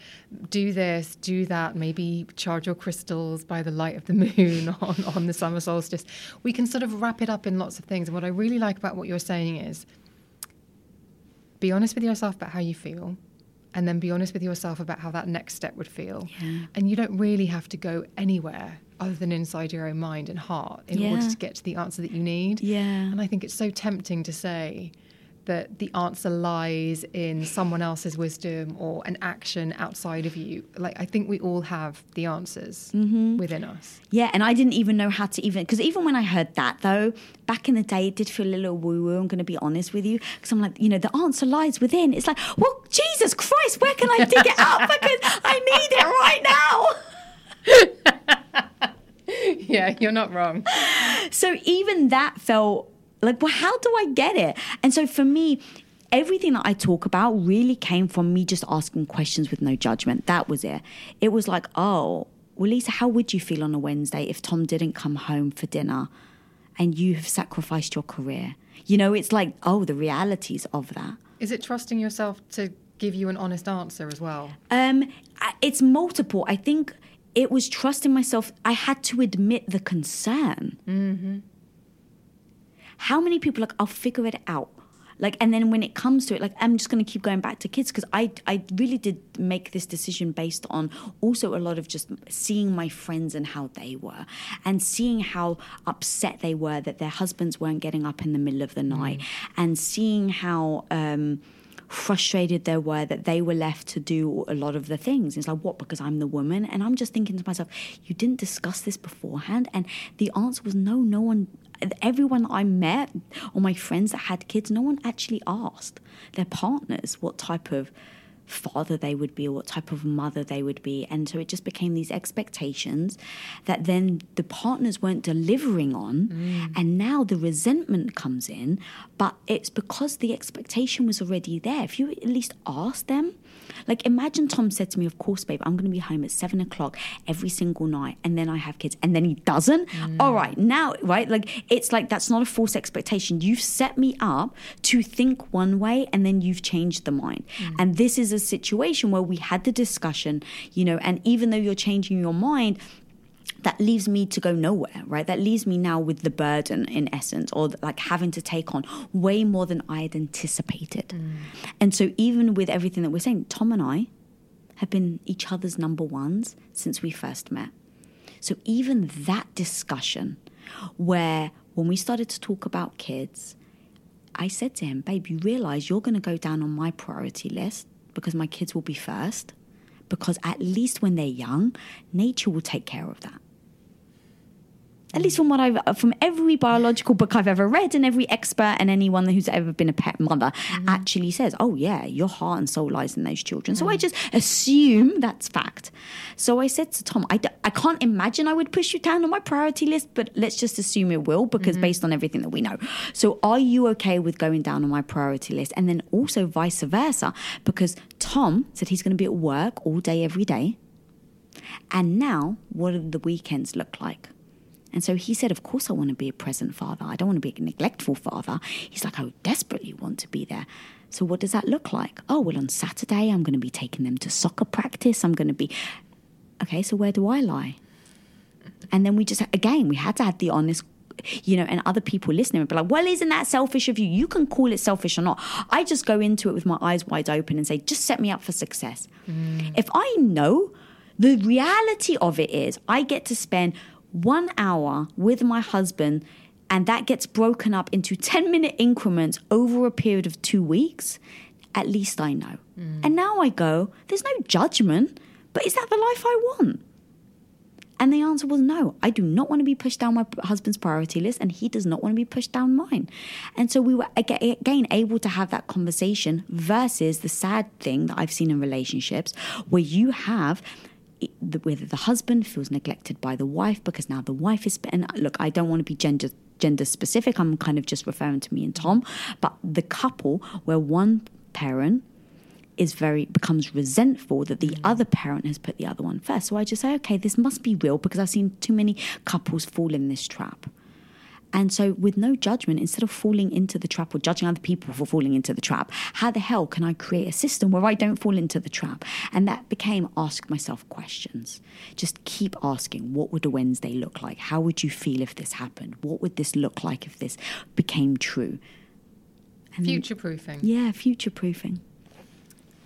do this, do that, maybe charge your crystals by the light of the moon on, on the summer solstice. We can sort of wrap it up in lots of things. And what I really like about what you're saying is be honest with yourself about how you feel. And then be honest with yourself about how that next step would feel. And you don't really have to go anywhere other than inside your own mind and heart in order to get to the answer that you need. Yeah. And I think it's so tempting to say that the answer lies in someone else's wisdom or an action outside of you. Like, I think we all have the answers Mm-hmm. within us. yeah and i didn't even know how to even because even when i heard that though back in the day it did feel a little woo woo i'm going to be honest with you because i'm like you know the answer lies within it's like well jesus christ where can i dig it out because i need it right now yeah, you're not wrong. So even that felt like, well, how do I get it? And so for me, everything that I talk about really came from me just asking questions with no judgment. That was it. It was like, oh, well, Lisa, how would you feel on a Wednesday if Tom didn't come home for dinner and you have sacrificed your career? You know, it's like, oh, the realities of that. Is it trusting yourself to give you an honest answer as well? Um, it's multiple. I think it was trusting myself. I had to admit the concern. How many people like I'll figure it out, like, and then when it comes to it, like I'm just going to keep going back to kids because I I really did make this decision based on also a lot of just seeing my friends and how they were, and seeing how upset they were that their husbands weren't getting up in the middle of the night, and seeing how. Um, frustrated they were that they were left to do a lot of the things. It's like, what? Because I'm the woman? And I'm just thinking to myself, you didn't discuss this beforehand? And the answer was no, no one, everyone I met or my friends that had kids, no one actually asked their partners what type of father they would be or what type of mother they would be. And so it just became these expectations that then the partners weren't delivering on. Mm. And now the resentment comes in, but it's because the expectation was already there. If you at least ask them, Like, imagine Tom said to me, Of course, babe, I'm going to be home at seven o'clock every single night, and then I have kids, and then he doesn't. Mm. All right, now, right? Like, it's like that's not a false expectation. You've set me up to think one way, and then you've changed the mind. Mm. And this is a situation where we had the discussion, you know, and even though you're changing your mind, that leaves me to go nowhere, right? That leaves me now with the burden, in essence, or like having to take on way more than I had anticipated. Mm. And so, even with everything that we're saying, Tom and I have been each other's number ones since we first met. So, even that discussion, where when we started to talk about kids, I said to him, Babe, you realize you're going to go down on my priority list because my kids will be first. Because at least when they're young, nature will take care of that at least from what I've uh, from every biological book I've ever read, and every expert and anyone who's ever been a pet mother mm. actually says, "Oh yeah, your heart and soul lies in those children." So I mm. just assume that's fact. So I said to Tom, I, d- I can't imagine I would push you down on my priority list, but let's just assume it will because mm-hmm. based on everything that we know. So are you okay with going down on my priority list? And then also vice versa, because Tom said he's going to be at work all day, every day. And now, what do the weekends look like? And so he said, Of course, I want to be a present father. I don't want to be a neglectful father. He's like, I desperately want to be there. So, what does that look like? Oh, well, on Saturday, I'm going to be taking them to soccer practice. I'm going to be. Okay, so where do I lie? And then we just, again, we had to have the honest you know, and other people listening would be like, well, isn't that selfish of you? You can call it selfish or not. I just go into it with my eyes wide open and say, just set me up for success. Mm. If I know, the reality of it is I get to spend one hour with my husband and that gets broken up into 10 minute increments over a period of two weeks, at least I know. Mm. And now I go, there's no judgment, but is that the life I want? And the answer was no. I do not want to be pushed down my husband's priority list, and he does not want to be pushed down mine. And so we were again able to have that conversation versus the sad thing that I've seen in relationships where you have whether the husband feels neglected by the wife because now the wife is and look i don't want to be gender gender specific i'm kind of just referring to me and tom but the couple where one parent is very becomes resentful that the mm. other parent has put the other one first. So I just say, okay, this must be real because I've seen too many couples fall in this trap. And so, with no judgment, instead of falling into the trap or judging other people for falling into the trap, how the hell can I create a system where I don't fall into the trap? And that became ask myself questions. Just keep asking, what would a Wednesday look like? How would you feel if this happened? What would this look like if this became true? Future proofing. Yeah, future proofing.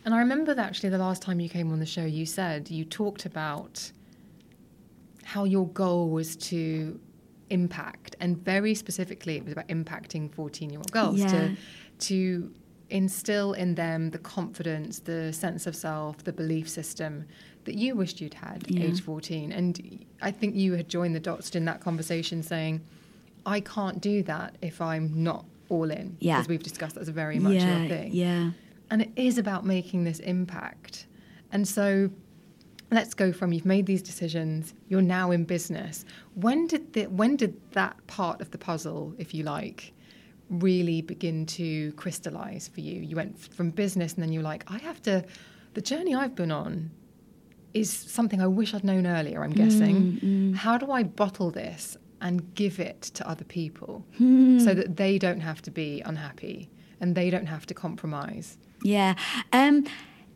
And I remember that actually the last time you came on the show, you said you talked about how your goal was to impact, and very specifically, it was about impacting 14 year old girls Yeah. to, to instill in them the confidence, the sense of self, the belief system that you wished you'd had Yeah. age 14. And I think you had joined the dots in that conversation saying, I can't do that if I'm not all in. Yeah. Because we've discussed that's very much yeah, your thing. yeah. And it is about making this impact. And so let's go from you've made these decisions, you're now in business. When did the, when did that part of the puzzle, if you like, really begin to crystallize for you? You went from business and then you're like, I have to the journey I've been on is something I wish I'd known earlier, I'm guessing. Mm, mm. How do I bottle this and give it to other people hmm. so that they don't have to be unhappy and they don't have to compromise? Yeah. Um,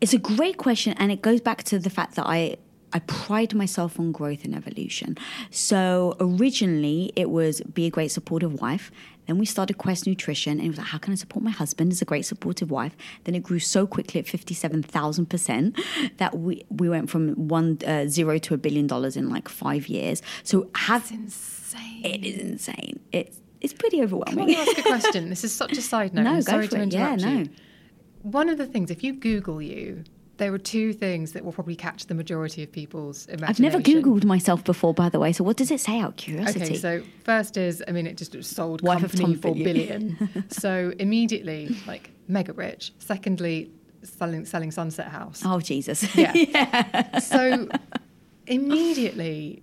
it's a great question, and it goes back to the fact that I. I pride myself on growth and evolution. So originally it was be a great supportive wife. Then we started Quest Nutrition, and it was like, how can I support my husband as a great supportive wife? Then it grew so quickly at fifty-seven thousand percent that we we went from one uh, zero to a billion dollars in like five years. So have Insane. it is insane. It's it's pretty overwhelming. Can I ask a question? This is such a side note. No, I'm go sorry for to it. Yeah, interrupt you. no. One of the things, if you Google you, there are two things that will probably catch the majority of people's imagination. I've never Googled myself before, by the way. So what does it say out of curiosity? Okay, so first is, I mean, it just sold Wife company for Billion. billion. so immediately, like mega rich. Secondly, selling selling Sunset House. Oh Jesus! Yeah. So immediately,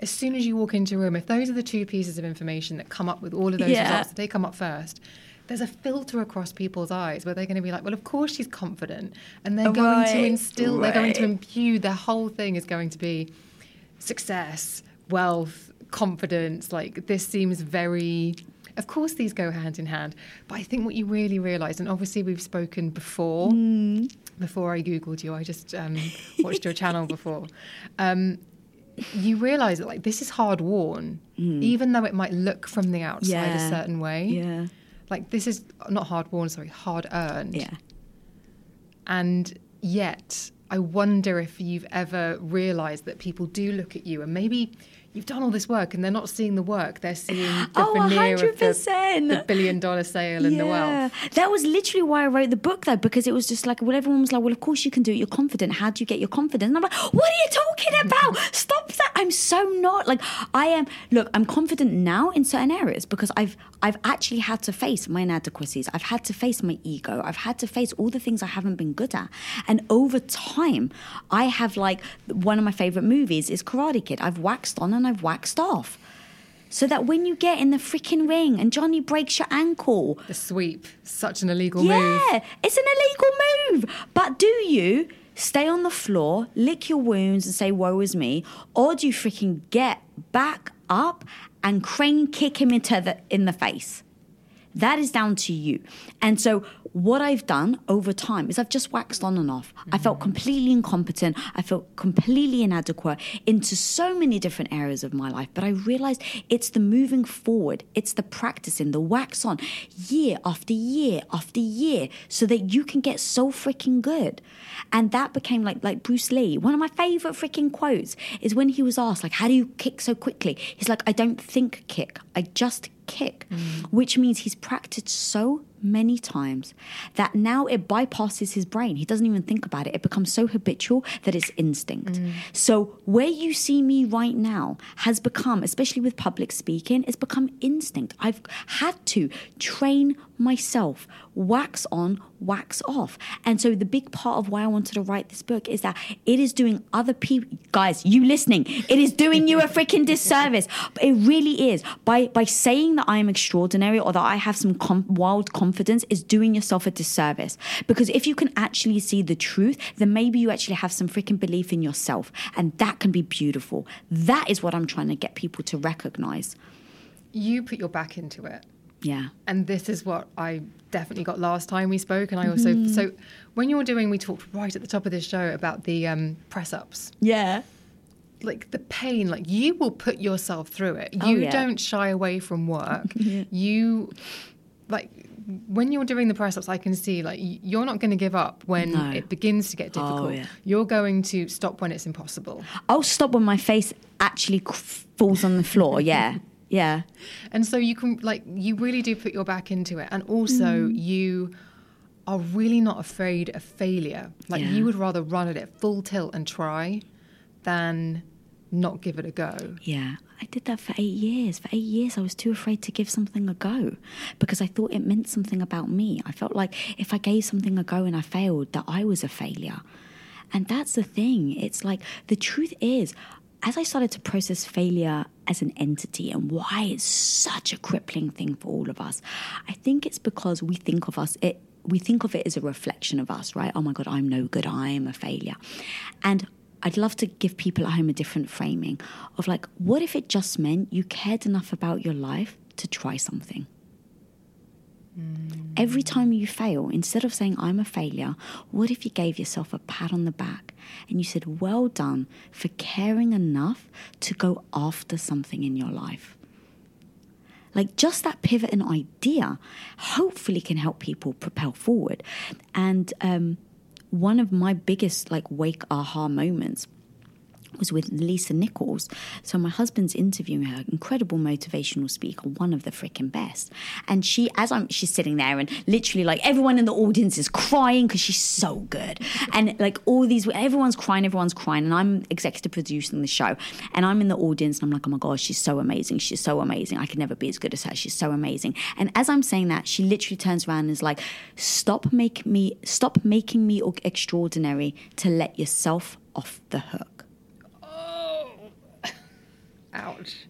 as soon as you walk into a room, if those are the two pieces of information that come up with all of those Yeah. results, they come up first. There's a filter across people's eyes where they're going to be like, well, of course she's confident, and they're going to Right, instill, they're going to imbue. Their whole thing is going to be success, wealth, confidence. Like this seems very. Of course, these go hand in hand. But I think what you really realise, and obviously we've spoken before, Mm. before I googled you, I just um, watched your channel before. Um, you realise that like this is hard worn, even though it might look from the outside a Mm. Certain way. Yeah. Like this is not hard worn, sorry, hard earned. Yeah. And yet, I wonder if you've ever realised that people do look at you and maybe you've done all this work and they're not seeing the work, they're seeing the Oh, veneer of the, 100%. the billion dollar sale and the wealth. That was literally why I wrote the book, though, because it was just like, well, everyone was like, well, of course you can do it. You're confident. How do you get your confidence? And I'm like, what are you talking about? Stop that. I'm so not. Like, I am, look, I'm confident now in certain areas because I've, I've actually had to face my inadequacies. I've had to face my ego. I've had to face all the things I haven't been good at. And over time, I have like, one of my favorite movies is Karate Kid. I've waxed on and I've waxed off. So that when you get in the freaking ring and Johnny breaks your ankle, The sweep, such an illegal yeah, move. Yeah, it's an illegal move. But do you stay on the floor, lick your wounds, and say, woe is me? Or do you freaking get back up and crane kick him into the, in the face? That is down to you. And so, what I've done over time is I've just waxed on and off. I felt completely incompetent. I felt completely inadequate into so many different areas of my life. But I realized it's the moving forward, it's the practicing, the wax on year after year after year so that you can get so freaking good. And that became like like Bruce Lee. One of my favorite freaking quotes is when he was asked like how do you kick so quickly? He's like I don't think kick. I just kick, mm. which means he's practiced so many times that now it bypasses his brain. He doesn't even think about it. It becomes so habitual that it's instinct. Mm. So where you see me right now has become, especially with public speaking, it's become instinct. I've had to train myself, wax on, wax off. And so the big part of why I wanted to write this book is that it is doing other people guys, you listening, it is doing you a freaking disservice. It really is. By by saying that I am extraordinary or that I have some com- wild confidence is doing yourself a disservice. Because if you can actually see the truth, then maybe you actually have some freaking belief in yourself and that can be beautiful. That is what I'm trying to get people to recognize. You put your back into it. Yeah. And this is what I definitely got last time we spoke. And I also, so when you're doing, we talked right at the top of this show about the um, press ups. Yeah. like the pain like you will put yourself through it Oh, you yeah. don't shy away from work you like when you're doing the press ups i can see like you're not going to give up when No. it begins to get Oh, difficult yeah. you're going to stop when it's impossible I'll stop when my face actually falls on the floor. Yeah. Yeah. and so you can like you really do put your back into it and also Mm. you are really not afraid of failure like Yeah. you would rather run at it full tilt and try than not give it a go Yeah, I did that for eight years. For eight years, I was too afraid to give something a go because I thought it meant something about me. I felt like if I gave something a go and I failed, that I was a failure. And that's the thing. It's like the truth is, as I started to process failure as an entity and why it's such a crippling thing for all of us, I think it's because we think of us it we think of it as a reflection of us, right? Oh my god, I'm no good. I am a failure. And I'd love to give people at home a different framing of like, what if it just meant you cared enough about your life to try something? Every time you fail, instead of saying, I'm a failure, what if you gave yourself a pat on the back and you said, Well done for caring enough to go after something in your life? Like just that pivot and idea hopefully can help people propel forward. And um, one of my biggest like wake aha moments was with Lisa Nichols. So my husband's interviewing her, incredible motivational speaker, one of the freaking best. And she, as I'm, she's sitting there, and literally like everyone in the audience is crying because she's so good, and like all these, everyone's crying, everyone's crying, and I'm executive producing the show, and I'm in the audience, and I'm like, oh my god, she's so amazing, she's so amazing, I could never be as good as her, she's so amazing. And as I'm saying that, she literally turns around and is like, stop make me, stop making me extraordinary to let yourself off the hook. Ouch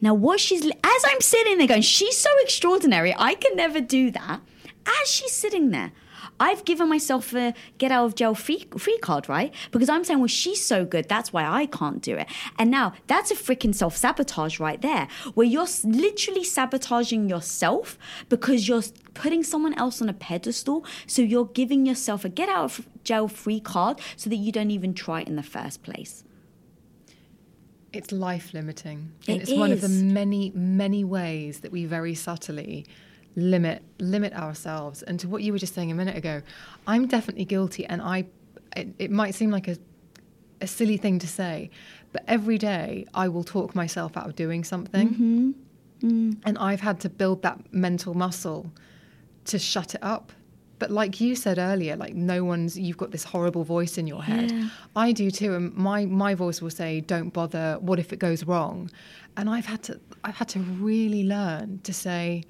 Now, what she's, as I'm sitting there going, she's so extraordinary, I can never do that. As she's sitting there, I've given myself a get out of jail free, free card, right? Because I'm saying, well, she's so good, that's why I can't do it. And now that's a freaking self sabotage right there, where you're literally sabotaging yourself because you're putting someone else on a pedestal. So you're giving yourself a get out of jail free card so that you don't even try in the first place. It's life limiting. And It it's one of the many, many ways that we very subtly limit limit ourselves. And to what you were just saying a minute ago, I'm definitely guilty and I it, it might seem like a a silly thing to say, but every day I will talk myself out of doing something. Mm-hmm. Mm. And I've had to build that mental muscle to shut it up. But like you said earlier, like no one's you've got this horrible voice in your head. I do too, and my my voice will say, "Don't bother. What if it goes wrong?" And I've had to I've had to really learn to say,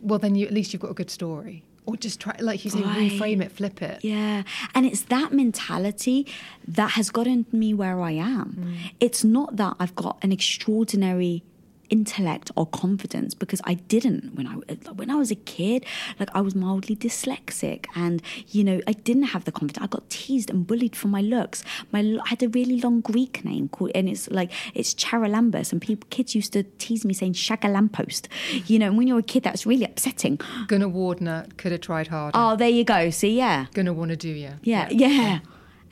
"Well, then you at least you've got a good story." Or just try, like you say, Right. reframe it, flip it. Yeah. And it's that mentality that has gotten me where I am. Mm. It's not that I've got an extraordinary intellect or confidence because I didn't when I when I was a kid. Like I was mildly dyslexic and you know I didn't have the confidence. I got teased and bullied for my looks. My I had a really long Greek name called and it's like it's Charalambous and people kids used to tease me saying Shagalampost you know and when you're a kid that's really upsetting. Gunavardhana could have tried harder. oh there you go. See yeah. Gonna want to do you. yeah, yeah.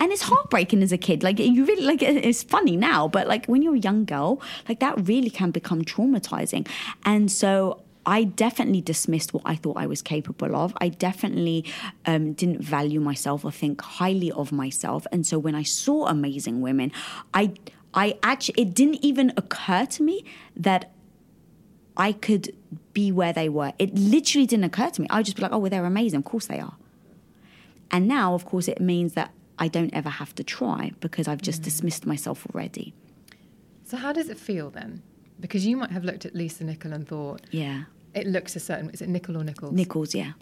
And it's heartbreaking as a kid. Like you really like it's funny now, but like when you're a young girl, like that really can become traumatizing. And so I definitely dismissed what I thought I was capable of. I definitely um, didn't value myself or think highly of myself. And so when I saw amazing women, I I actually it didn't even occur to me that I could be where they were. It literally didn't occur to me. I would just be like, oh, well, they're amazing. Of course they are. And now, of course, it means that I don't ever have to try because I've just mm. dismissed myself already. So how does it feel then? Because you might have looked at Lisa Nicol and thought Yeah. it looks a certain. Is it Nicol or Nichols? Nichols, yeah.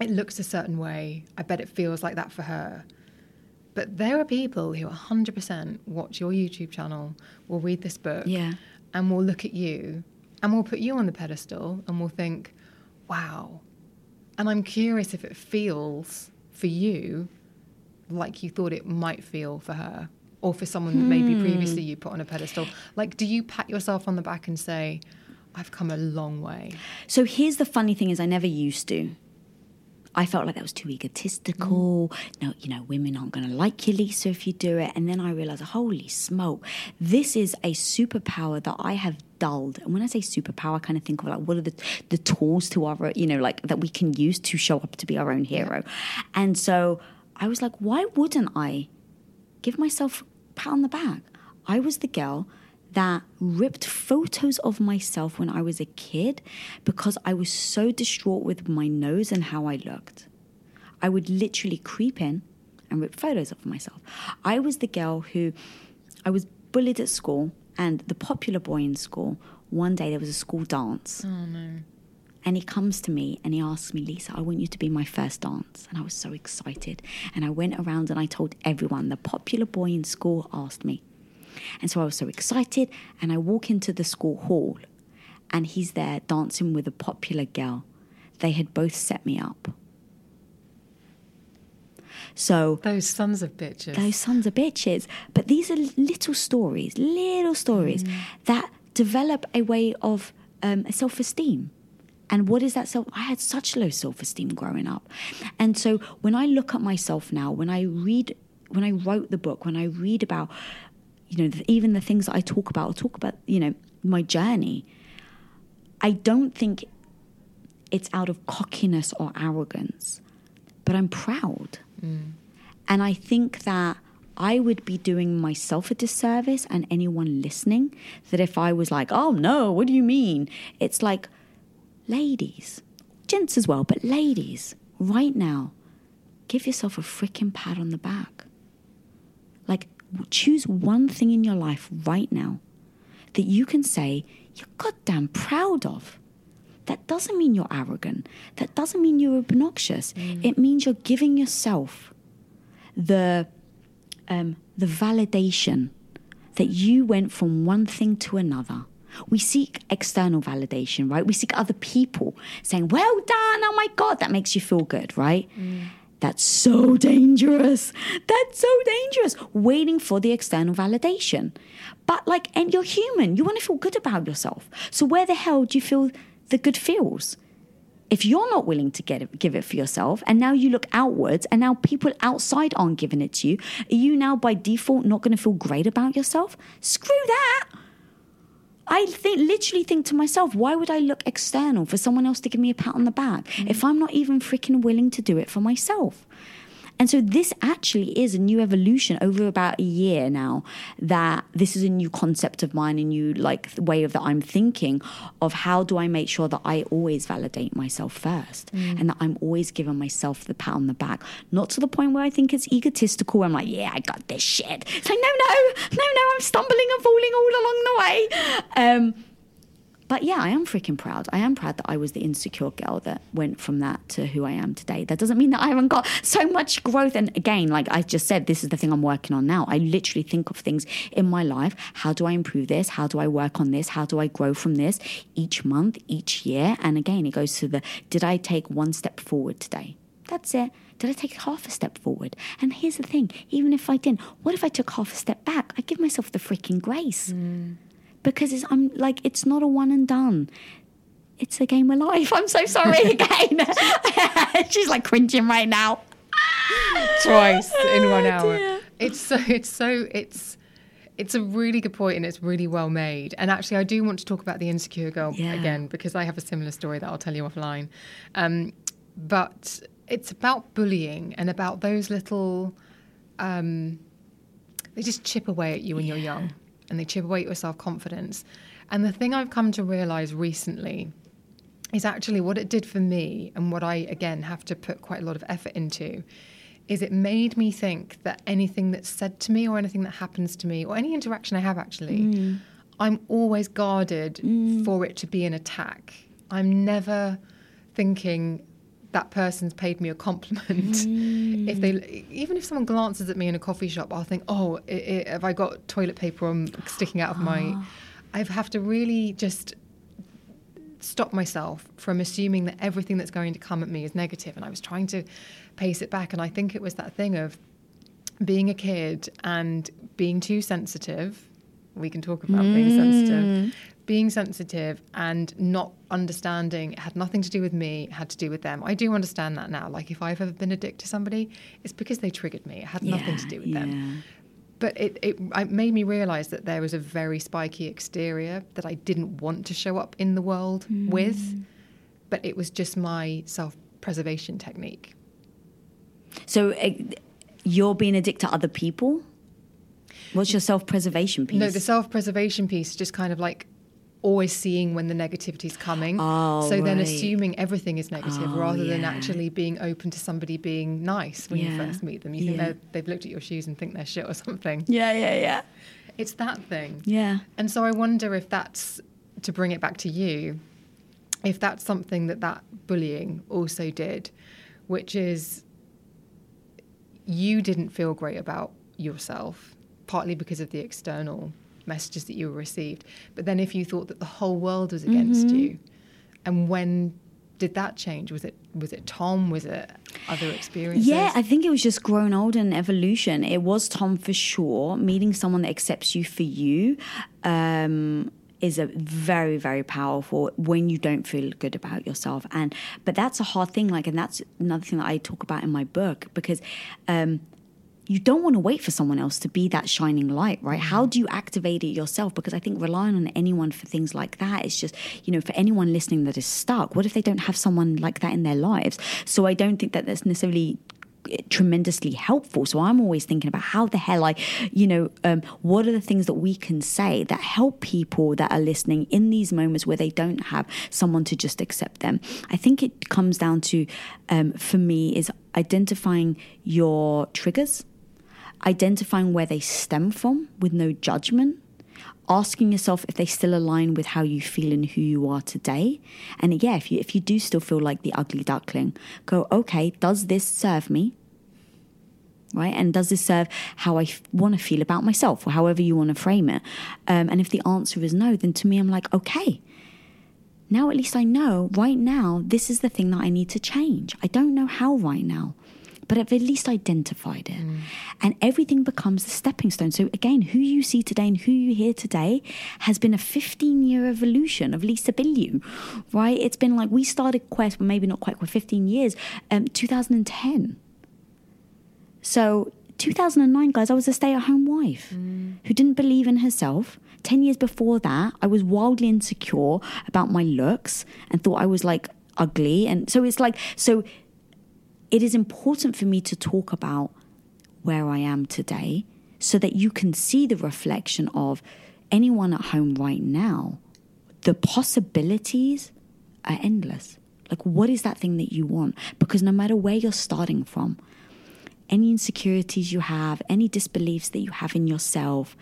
it looks a certain way. I bet it feels like that for her. But there are people who 100% watch your YouTube channel, will read this book, Yeah. and will look at you and will put you on the pedestal and will think, wow. And I'm curious if it feels for you like you thought it might feel for her or for someone that maybe previously hmm. you put on a pedestal. Like, do you pat yourself on the back and say, I've come a long way? So here's the funny thing is I never used to. I felt like that was too egotistical. Mm. No, you know, women aren't going to like you, Lisa, if you do it. And then I realized, holy smoke, this is a superpower that I have dulled. And when I say superpower, I kind of think of like, what are the, the tools to our, you know, like that we can use to show up to be our own hero. And so I was like, why wouldn't I give myself a pat on the back? I was the girl that ripped photos of myself when I was a kid because I was so distraught with my nose and how I looked. I would literally creep in and rip photos of myself. I was the girl who I was bullied at school, and the popular boy in school, one day there was a school dance. Oh no. And he comes to me and he asks me, Lisa, I want you to be my first dance. And I was so excited. And I went around and I told everyone the popular boy in school asked me. And so I was so excited, and I walk into the school hall, and he's there dancing with a popular girl. They had both set me up. So Those sons of bitches. those sons of bitches. But these are little stories, little stories that develop a way of um, self esteem. And what is that self? I had such low self esteem growing up. And so when I look at myself now, when I read, when I wrote the book, when I read about, you know, the, even the things that I talk about, I'll talk about, you know, my journey. I don't think it's out of cockiness or arrogance, but I'm proud. Mm. And I think that I would be doing myself a disservice and anyone listening that if I was like, oh no, what do you mean? It's like, ladies, gents as well, but ladies, right now, give yourself a freaking pat on the back. Like, choose one thing in your life right now that you can say you're goddamn proud of. That doesn't mean you're arrogant. That doesn't mean you're obnoxious. It means you're giving yourself the um, the validation that you went from one thing to another, We seek external validation, right? We seek other people saying, well done, oh my God, that makes you feel good, right? Mm. That's so dangerous. That's so dangerous. Waiting for the external validation. But like, and you're human. You want to feel good about yourself. So where the hell do you feel the good feels? If you're not willing to get it, give it for yourself, and now you look outwards, and now people outside aren't giving it to you, are you now by default not going to feel great about yourself? Screw that. I think literally think to myself, why would I look external for someone else to give me a pat on the back if I'm not even freaking willing to do it for myself? And so this actually is a new evolution over about a year now that this is a new concept of mine, a new like way of that I'm thinking of how do I make sure that I always validate myself first and that I'm always giving myself the pat on the back, not to the point where I think it's egotistical. I'm like, yeah, I got this shit. It's like, no, no, no, no, I'm stumbling and falling all along the way. Um, but yeah, I am freaking proud. I am proud that I was the insecure girl that went from that to who I am today. That doesn't mean that I haven't got so much growth. And again, like I just said, this is the thing I'm working on now. I literally think of things in my life. How do I improve this? How do I work on this? How do I grow from this each month, each year? And again, it goes to the did I take one step forward today? That's it. Did I take half a step forward? And here's the thing even if I didn't, what if I took half a step back? I give myself the freaking grace mm. Because it's, I'm like it's not a one and done. It's a game of life. I'm so sorry again. She's like cringing right now. twice in one Oh, hour. It's so it's so it's it's a really good point and it's really well made. And actually, I do want to talk about the insecure girl Yeah. again because I have a similar story that I'll tell you offline. Um, but it's about bullying and about those little. Um, they just chip away at you when you're young, and they chip away at your self confidence. And the thing I've come to realize recently is actually what it did for me and what I again have to put quite a lot of effort into is it made me think that anything that's said to me or anything that happens to me or any interaction I have actually mm. I'm always guarded mm. for it to be an attack. I'm never thinking that person's paid me a compliment. Hmm. If they, even if someone glances at me in a coffee shop, I'll think, oh, i i have I got toilet paper on sticking out of my? Ah. I have to really just stop myself from assuming that everything that's going to come at me is negative. And I was trying to pace it back. And I think it was that thing of being a kid and being too sensitive. We can talk about being sensitive. Hmm. Being sensitive and not understanding it had nothing to do with me, it had to do with them. I do understand that now. Like if I've ever been a dick to somebody, it's because they triggered me. It had nothing to do with yeah. them but it, it, it made me realize that there was a very spiky exterior that I didn't want to show up in the world with, but it was just my self preservation technique. So uh, you're being a dick to other people? What's your self preservation piece? No, the self preservation piece is just kind of like always seeing when the negativity is coming. Oh, so then assuming everything is negative Oh, rather than actually being open to somebody being nice when you first meet them. You think Yeah. they're they've looked at your shoes and think they're shit or something. yeah, yeah, yeah. It's that thing. Yeah. And so I wonder if that's to bring it back to you, if that's something that that bullying also did, which is you didn't feel great about yourself, partly because of the external messages that you received. But then if you thought that the whole world was against Mm-hmm. you, and when did that change? Was it was it Tom? Was it other experiences? Yeah, I think it was just growing old and evolution. It was Tom for sure. Meeting someone that accepts you for you um, is a very, very powerful when you don't feel good about yourself. And but that's a hard thing. Like, and that's another thing that I talk about in my book because. Um, you don't want to wait for someone else to be that shining light, right? How do you activate it yourself? Because I think relying on anyone for things like that is just, you know, for anyone listening that is stuck, what if they don't have someone like that in their lives? So I don't think that that's necessarily tremendously helpful. So I'm always thinking about how the hell I, you know, um, what are the things that we can say that help people that are listening in these moments where they don't have someone to just accept them. I think it comes down to, um, for me, is identifying your triggers, identifying where they stem from with no judgment. Asking yourself if they still align with how you feel and who you are today, and yeah, if you if you do still feel like the ugly duckling, go okay. Does this serve me? right? And does this serve how I f- want to feel about myself, or however you want to frame it? Um, and if the answer is no, then to me, I'm like, okay. Now at least I know right now this is the thing that I need to change. I don't know how right now, but I've at least identified it. And everything becomes a stepping stone. So again, who you see today and who you hear today has been a 15 year evolution of Lisa Bilyeu, right? It's been like we started Quest, but maybe not quite quite 15 years, um, 2010. So 2009, guys, I was a stay at home wife who didn't believe in herself. 10 years before that, I was wildly insecure about my looks and thought I was like ugly. And so it's like, so it is important for me to talk about where I am today so that you can see the reflection of anyone at home right now. The possibilities are endless. Like, what is that thing that you want? Because no matter where you're starting from, any insecurities you have, any disbeliefs that you have in yourself,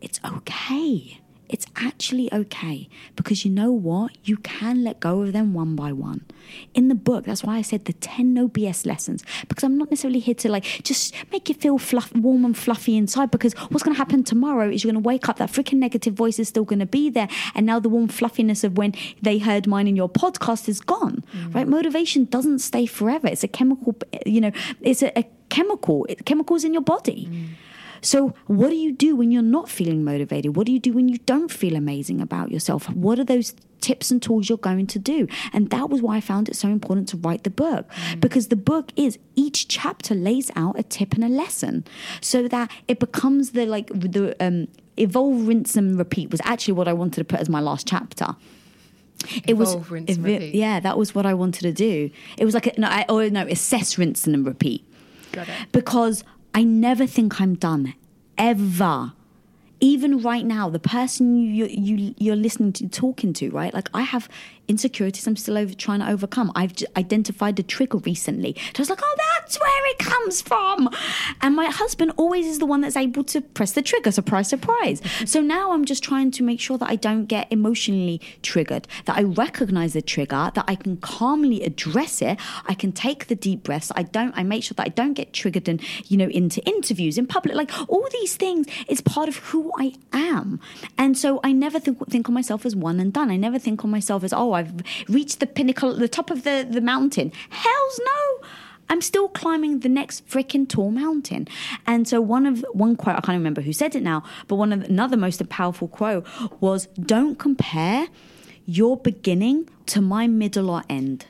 it's okay. It's actually okay because you know what? You can let go of them one by one. In the book, that's why I said the 10 no BS lessons because I'm not necessarily here to like just make you feel fluff, warm and fluffy inside because what's going to happen tomorrow is you're going to wake up, that freaking negative voice is still going to be there. And now the warm fluffiness of when they heard mine in your podcast is gone, mm. right? Motivation doesn't stay forever. It's a chemical, you know, it's a, a chemical, chemicals in your body. Mm. So, what do you do when you're not feeling motivated? What do you do when you don't feel amazing about yourself? What are those tips and tools you're going to do? And that was why I found it so important to write the book because the book is each chapter lays out a tip and a lesson so that it becomes the like the um, evolve, rinse, and repeat was actually what I wanted to put as my last chapter. It was Evolve, rinse, and evi- repeat. yeah, that was what I wanted to do. It was like a, no, I, or no, assess, rinse, and repeat Got it. because I never think I'm done ever. Even right now, the person you, you you're listening to talking to, right? Like I have insecurities I'm still over, trying to overcome. I've identified the trigger recently. So I was like, oh, that's where it comes from. And my husband always is the one that's able to press the trigger. Surprise, surprise. so now I'm just trying to make sure that I don't get emotionally triggered, that I recognize the trigger, that I can calmly address it. I can take the deep breaths. I don't. I make sure that I don't get triggered and you know into interviews in public. Like all these things is part of who I am. And so I never think, think of myself as one and done. I never think of myself as oh I've reached the pinnacle, the top of the the mountain. Hell's no. I'm still climbing the next freaking tall mountain. And so one of one quote I can't remember who said it now, but one of another most powerful quote was don't compare your beginning to my middle or end.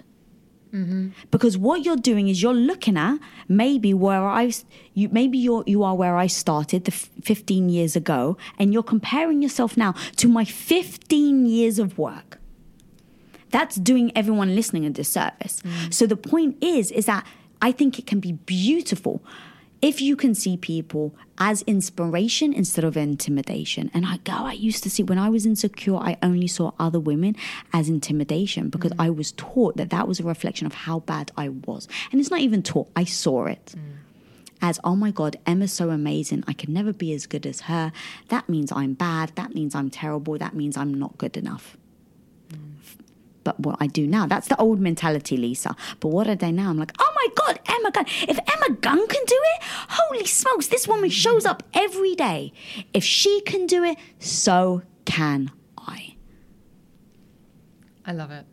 Mm-hmm. Because what you're doing is you're looking at maybe where I you maybe you're you are where I started the f- 15 years ago and you're comparing yourself now to my 15 years of work that's doing everyone listening a disservice. Mm. So the point is, is that I think it can be beautiful if you can see people as inspiration instead of intimidation. And I go, I used to see when I was insecure, I only saw other women as intimidation because mm. I was taught that that was a reflection of how bad I was. And it's not even taught, I saw it. Mm. As, oh my God, Emma's so amazing. I can never be as good as her. That means I'm bad. That means I'm terrible. That means I'm not good enough but what I do now. That's the old mentality, Lisa. But what are they now? I'm like, oh my God, Emma Gunn. If Emma Gunn can do it, holy smokes, this woman shows up every day. If she can do it, so can I. I love it.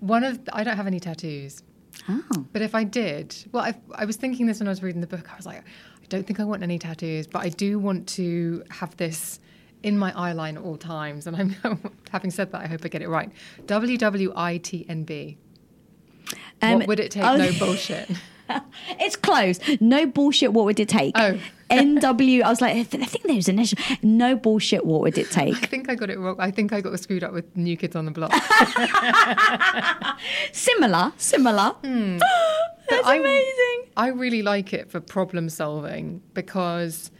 One of I don't have any tattoos, Oh. but if I did, well, I, I was thinking this when I was reading the book. I was like, I don't think I want any tattoos, but I do want to have this in my eye line at all times. And I'm having said that, I hope I get it right. W W I T N B. Um, What would it take? oh- No bullshit. It's close. No bullshit. What would it take? Oh. NW. I was like, I th- I think there's an issue. No bullshit. What would it take? I think I got it wrong. I think I got screwed up with New Kids on the Block. Similar. Similar. Hmm. That's I- amazing. I really like it for problem solving because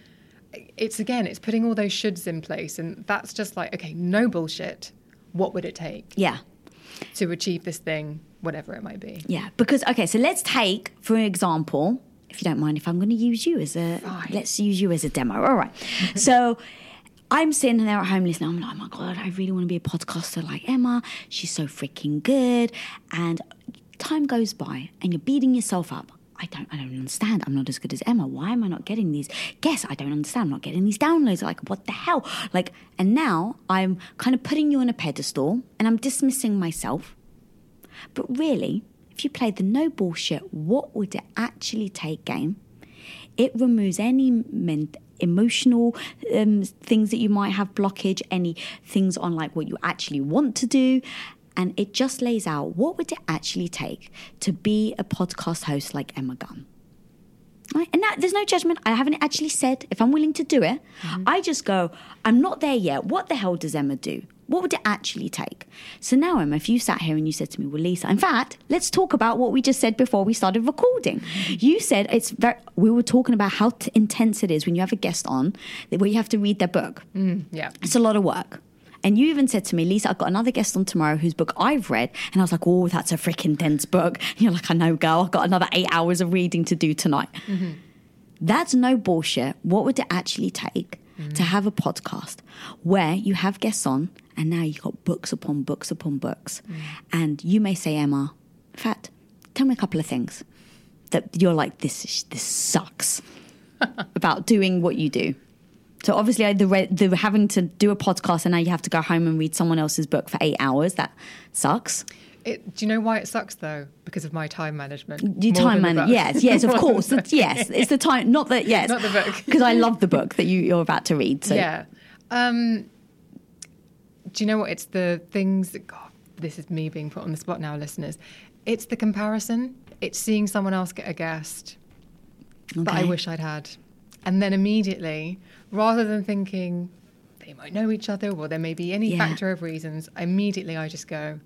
it's again, it's putting all those shoulds in place, and that's just like, okay, no bullshit. What would it take Yeah. to achieve this thing, whatever it might be? Yeah, because okay, so let's take for example, if you don't mind, if I'm going to use you as a, Fine. let's use you as a demo. All right, so. I'm sitting there at home listening. I'm like, oh my God, I really want to be a podcaster like Emma. She's so freaking good. And time goes by and you're beating yourself up. I don't, I don't understand. I'm not as good as Emma. Why am I not getting these Guess I don't understand. I'm not getting these downloads. Like, what the hell? Like, and now I'm kind of putting you on a pedestal and I'm dismissing myself. But really, if you play the no bullshit, what would it actually take game? It removes any men- emotional um, things that you might have blockage, any things on like what you actually want to do. And it just lays out what would it actually take to be a podcast host like Emma Gunn. Right? And that, there's no judgment. I haven't actually said if I'm willing to do it. Mm-hmm. I just go, I'm not there yet. What the hell does Emma do? What would it actually take? So now, Emma, if you sat here and you said to me, Well, Lisa, in fact, let's talk about what we just said before we started recording. Mm-hmm. You said it's very, we were talking about how t- intense it is when you have a guest on where you have to read their book. Mm, yeah. It's a lot of work. And you even said to me, Lisa, I've got another guest on tomorrow whose book I've read. And I was like, oh, that's a freaking dense book. And you're like, I know, girl. I've got another eight hours of reading to do tonight. Mm-hmm. That's no bullshit. What would it actually take to mm. have a podcast where you have guests on and now you've got books upon books upon books? Mm. And you may say, Emma, in fact, tell me a couple of things that you're like, this, is- this sucks about doing what you do. So obviously, I- the, re- the having to do a podcast and now you have to go home and read someone else's book for eight hours. That sucks. It, do you know why it sucks though? Because of my time management. Your time management, yes, yes, of course, It's- yes. It's the time, not that, yes, Not the book. because I love the book that you, you're about to read. So Yeah. Um, do you know what? It's the things that, God, this is me being put on the spot now, listeners. It's the comparison. It's seeing someone else get a guest that I wish I'd had. And then immediately, rather than thinking they might know each other or there may be any Yeah. factor of reasons, immediately I just go,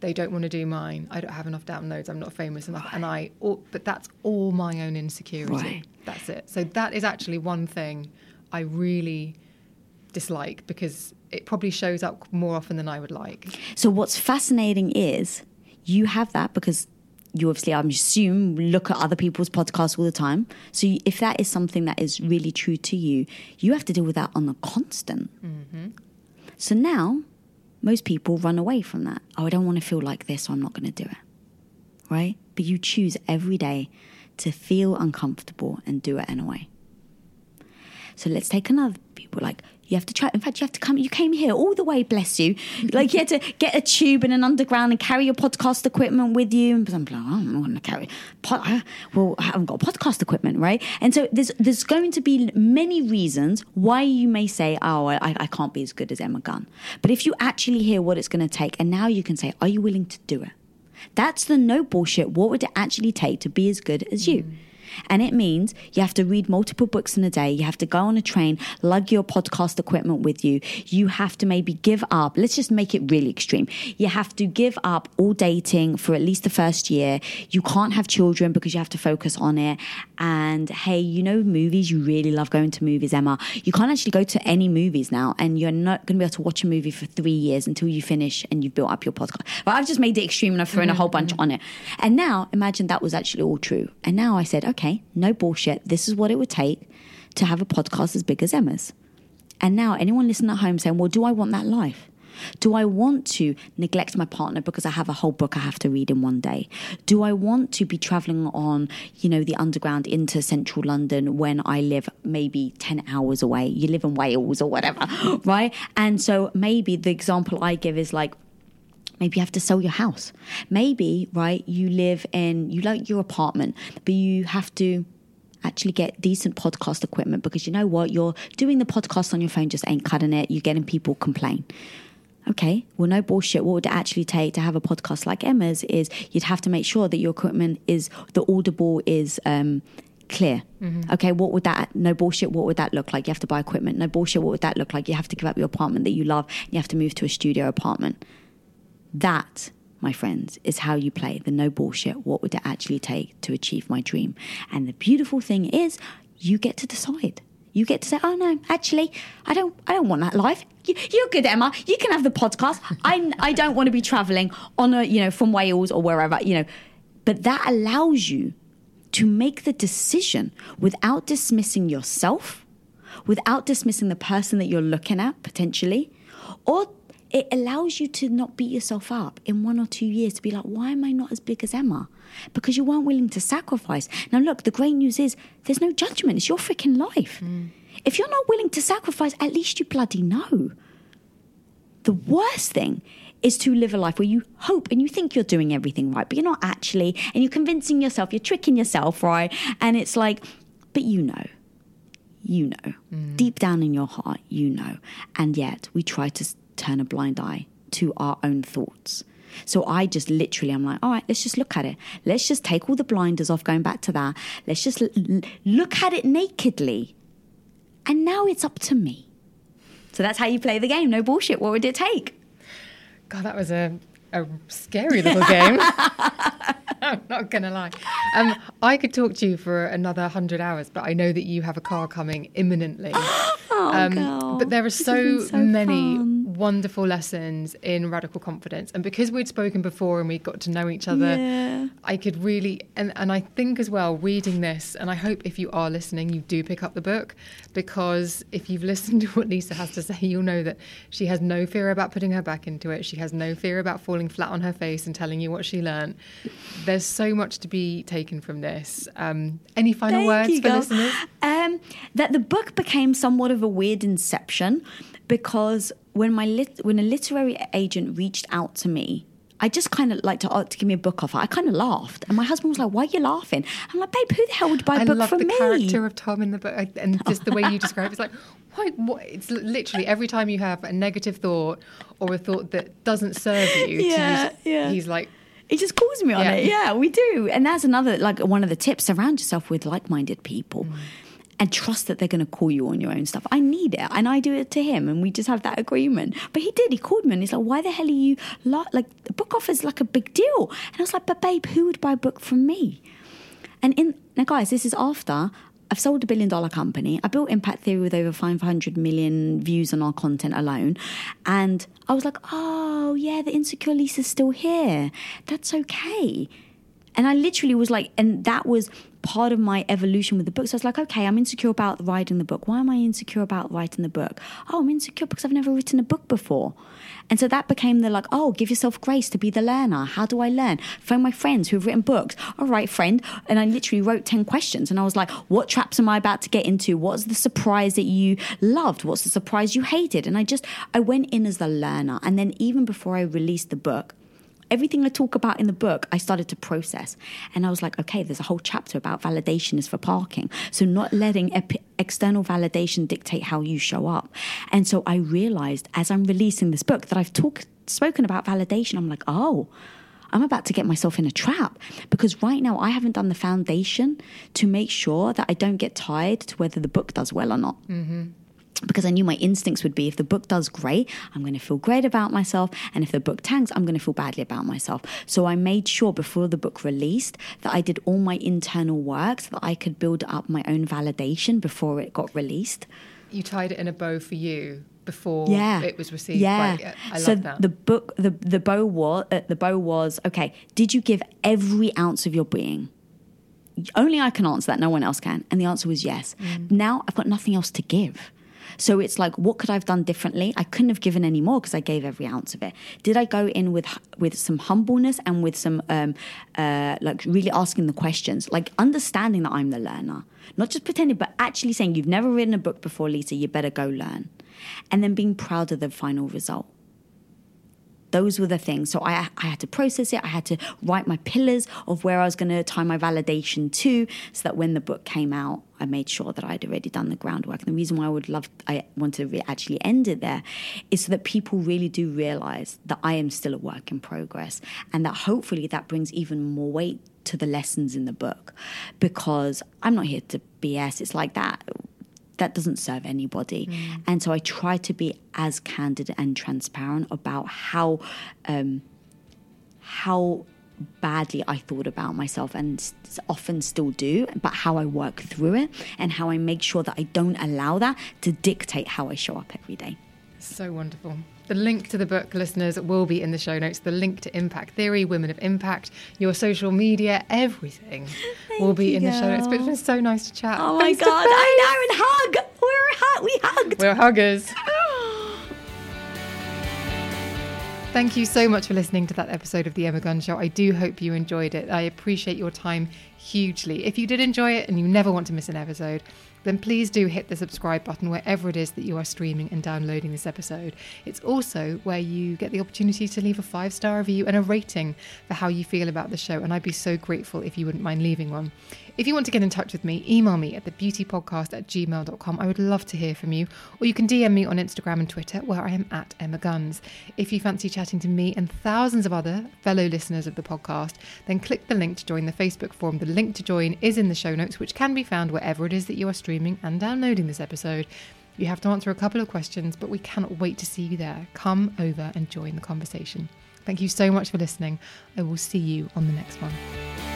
they don't want to do mine. I don't have enough downloads. I'm not famous enough. And I, all, but that's all my own insecurity. Right. That's it. So that is actually one thing I really dislike because it probably shows up more often than I would like. So what's fascinating is you have that because you obviously, I'm assume, look at other people's podcasts all the time. So if that is something that is really true to you, you have to deal with that on a constant. Mm-hmm. So now, most people run away from that. Oh, I don't want to feel like this, so I'm not going to do it. Right? But you choose every day to feel uncomfortable and do it anyway. So let's take another people like you have to try. In fact, you have to come. You came here all the way, bless you. Like you had to get a tube and an underground and carry your podcast equipment with you. And I'm like, I'm going to carry. Pod, well, I haven't got podcast equipment, right? And so there's there's going to be many reasons why you may say, oh, I, I can't be as good as Emma Gunn. But if you actually hear what it's going to take, and now you can say, are you willing to do it? That's the no bullshit. What would it actually take to be as good as you? And it means you have to read multiple books in a day. You have to go on a train, lug your podcast equipment with you. You have to maybe give up. Let's just make it really extreme. You have to give up all dating for at least the first year. You can't have children because you have to focus on it. And hey, you know, movies, you really love going to movies, Emma. You can't actually go to any movies now, and you're not going to be able to watch a movie for three years until you finish and you've built up your podcast. But I've just made it extreme and I've thrown a whole mm-hmm, bunch mm-hmm. on it. And now imagine that was actually all true. And now I said, okay, no bullshit. This is what it would take to have a podcast as big as Emma's. And now anyone listening at home saying, well, do I want that life? Do I want to neglect my partner because I have a whole book I have to read in one day? Do I want to be traveling on, you know, the underground into central London when I live maybe 10 hours away? You live in Wales or whatever, right? And so maybe the example I give is like, maybe you have to sell your house. Maybe, right, you live in, you like your apartment, but you have to actually get decent podcast equipment because you know what? You're doing the podcast on your phone just ain't cutting it. You're getting people complain. Okay, well, no bullshit. What would it actually take to have a podcast like Emma's is you'd have to make sure that your equipment is, the audible is, um, clear. Okay, what would that no bullshit? What would that look like? You have to buy equipment. No bullshit. What would that look like? You have to give up your apartment that you love. And you have to move to a studio apartment. That, my friends, is how you play the no bullshit. What would it actually take to achieve my dream? And the beautiful thing is, you get to decide. You get to say, "Oh no, actually, I don't. I don't want that life. You, you're good, Emma. You can have the podcast. I, I don't want to be traveling on a, you know, from Wales or wherever, you know." But that allows you to make the decision without dismissing yourself, without dismissing the person that you're looking at potentially, or it allows you to not beat yourself up in one or two years to be like, why am I not as big as Emma? Because you weren't willing to sacrifice. Now, look, the great news is there's no judgment. It's your freaking life. Mm. If you're not willing to sacrifice, at least you bloody know. The worst thing is to live a life where you hope and you think you're doing everything right, but you're not actually, and you're convincing yourself, you're tricking yourself, right? And it's like, but you know, you know, mm. deep down in your heart, you know. And yet we try to turn a blind eye to our own thoughts. So I just literally, I'm like, all right, let's just look at it. Let's just take all the blinders off, going back to that. Let's just l- look at it nakedly. And now it's up to me. So that's how you play the game. No bullshit. What would it take? God, that was a, a scary little game. I'm not going to lie. Um, I could talk to you for another 100 hours, but I know that you have a car coming imminently. Oh. Um, but there are so, so many fun. Wonderful lessons in radical confidence. And because we'd spoken before and we got to know each other, Yeah. I could really, and, and I think as well, reading this, and I hope if you are listening, you do pick up the book because if you've listened to what Lisa has to say, you'll know that she has no fear about putting her back into it. She has no fear about falling flat on her face and telling you what she learned. There's so much to be taken from this. Um, any final Thank words you, for girl. listeners? Um, that the book became somewhat of a weird inception because when my lit- when a literary agent reached out to me. I just kind of like to, uh, to give me a book offer. I kind of laughed, and my husband was like, "Why are you laughing?" I'm like, "Babe, who the hell would buy a I book love from the me?" character of Tom in the book, and just the way you describe it. It's like, why? What? It's literally every time you have a negative thought or a thought that doesn't serve you. Yeah, use, yeah. He's like, He just calls me on Yeah. it. Yeah, we do. And that's another, like, one of the tips surround yourself with like minded people Mm. And trust that they're going to call you on your own stuff. I need it. And I do it to him. And we just have that agreement. But he did. He called me and he's like, why the hell are you, like, the book offer's like a big deal. And I was like, but babe, who would buy a book from me? And in now, guys, this is after I've sold a billion dollar company. I built Impact Theory with over 500 million views on our content alone. And I was like, oh, yeah, the insecure Lisa's still here. That's okay. And I literally was like, and that was part of my evolution with the book. So I was like, okay, I'm insecure about writing the book. Why am I insecure about writing the book? Oh, I'm insecure because I've never written a book before. And so that became the like, oh, give yourself grace to be the learner. How do I learn? Phone my friends who've written books. All right, friend. And I literally wrote 10 questions and I was like, what traps am I about to get into? What's the surprise that you loved? What's the surprise you hated? And I just, I went in as the learner. And then even before I released the book, everything I talk about in the book, I started to process. And I was like, okay, there's a whole chapter about validation is for parking. So not letting ep- external validation dictate how you show up. And so I realized as I'm releasing this book that I've talked spoken about validation. I'm like, oh, I'm about to get myself in a trap because right now I haven't done the foundation to make sure that I don't get tied to whether the book does well or not mm-hmm. Because I knew my instincts would be if the book does great, I'm going to feel great about myself. And if the book tanks, I'm going to feel badly about myself. So I made sure before the book released that I did all my internal work so that I could build up my own validation before it got released. you tied it in a bow for you before Yeah, it was received. Yeah, by- I love so that. the book, the the bow was uh, the bow was okay. Did you give every ounce of your being? Only I can answer that. No one else can. And the answer was yes. Mm. Now I've got nothing else to give. So it's like, what could I have done differently? I couldn't have given any more because I gave every ounce of it. Did I go in with with some humbleness and with some um, uh, like really asking the questions, like understanding that I'm the learner, not just pretending, but actually saying you've never written a book before, Lisa. You better go learn, and then being proud of the final result those were the things. So I, I had to process it. I had to write my pillars of where I was going to tie my validation to, so that when the book came out, I made sure that I'd already done the groundwork. And the reason why I would love, I wanted to re- actually end it there, is so that people really do realize that I am still a work in progress, and that hopefully that brings even more weight to the lessons in the book, because I'm not here to BS. It's like that that doesn't serve anybody. And so I try to be as candid and transparent about how um, how badly I thought about myself and often still do, but how I work through it and how I make sure that I don't allow that to dictate how I show up every day. So wonderful. The link to the book, listeners, will be in the show notes. The link to Impact Theory, Women of Impact, your social media, everything will be in the show notes. But it's been so nice to chat. Oh my Face god. I know and hug. We're. We hugged. We're huggers. Thank you so much for listening to that episode of The Emma Guns Show. I do hope you enjoyed it. I appreciate your time hugely. If you did enjoy it and you never want to miss an episode, then please do hit the subscribe button wherever it is that you are streaming and downloading this episode. It's also where you get the opportunity to leave a five star review and a rating for how you feel about the show, and I'd be so grateful if you wouldn't mind leaving one. If you want to get in touch with me, email me at thebeautypodcast at gmail.com. I would love to hear from you. Or you can DM me on Instagram and Twitter, where I am at Emma Guns. If you fancy chatting to me and thousands of other fellow listeners of the podcast, then click the link to join the Facebook forum. The link to join is in the show notes, which can be found wherever it is that you are streaming and downloading this episode. You have to answer a couple of questions, but we cannot wait to see you there. Come over and join the conversation. Thank you so much for listening. I will see you on the next one.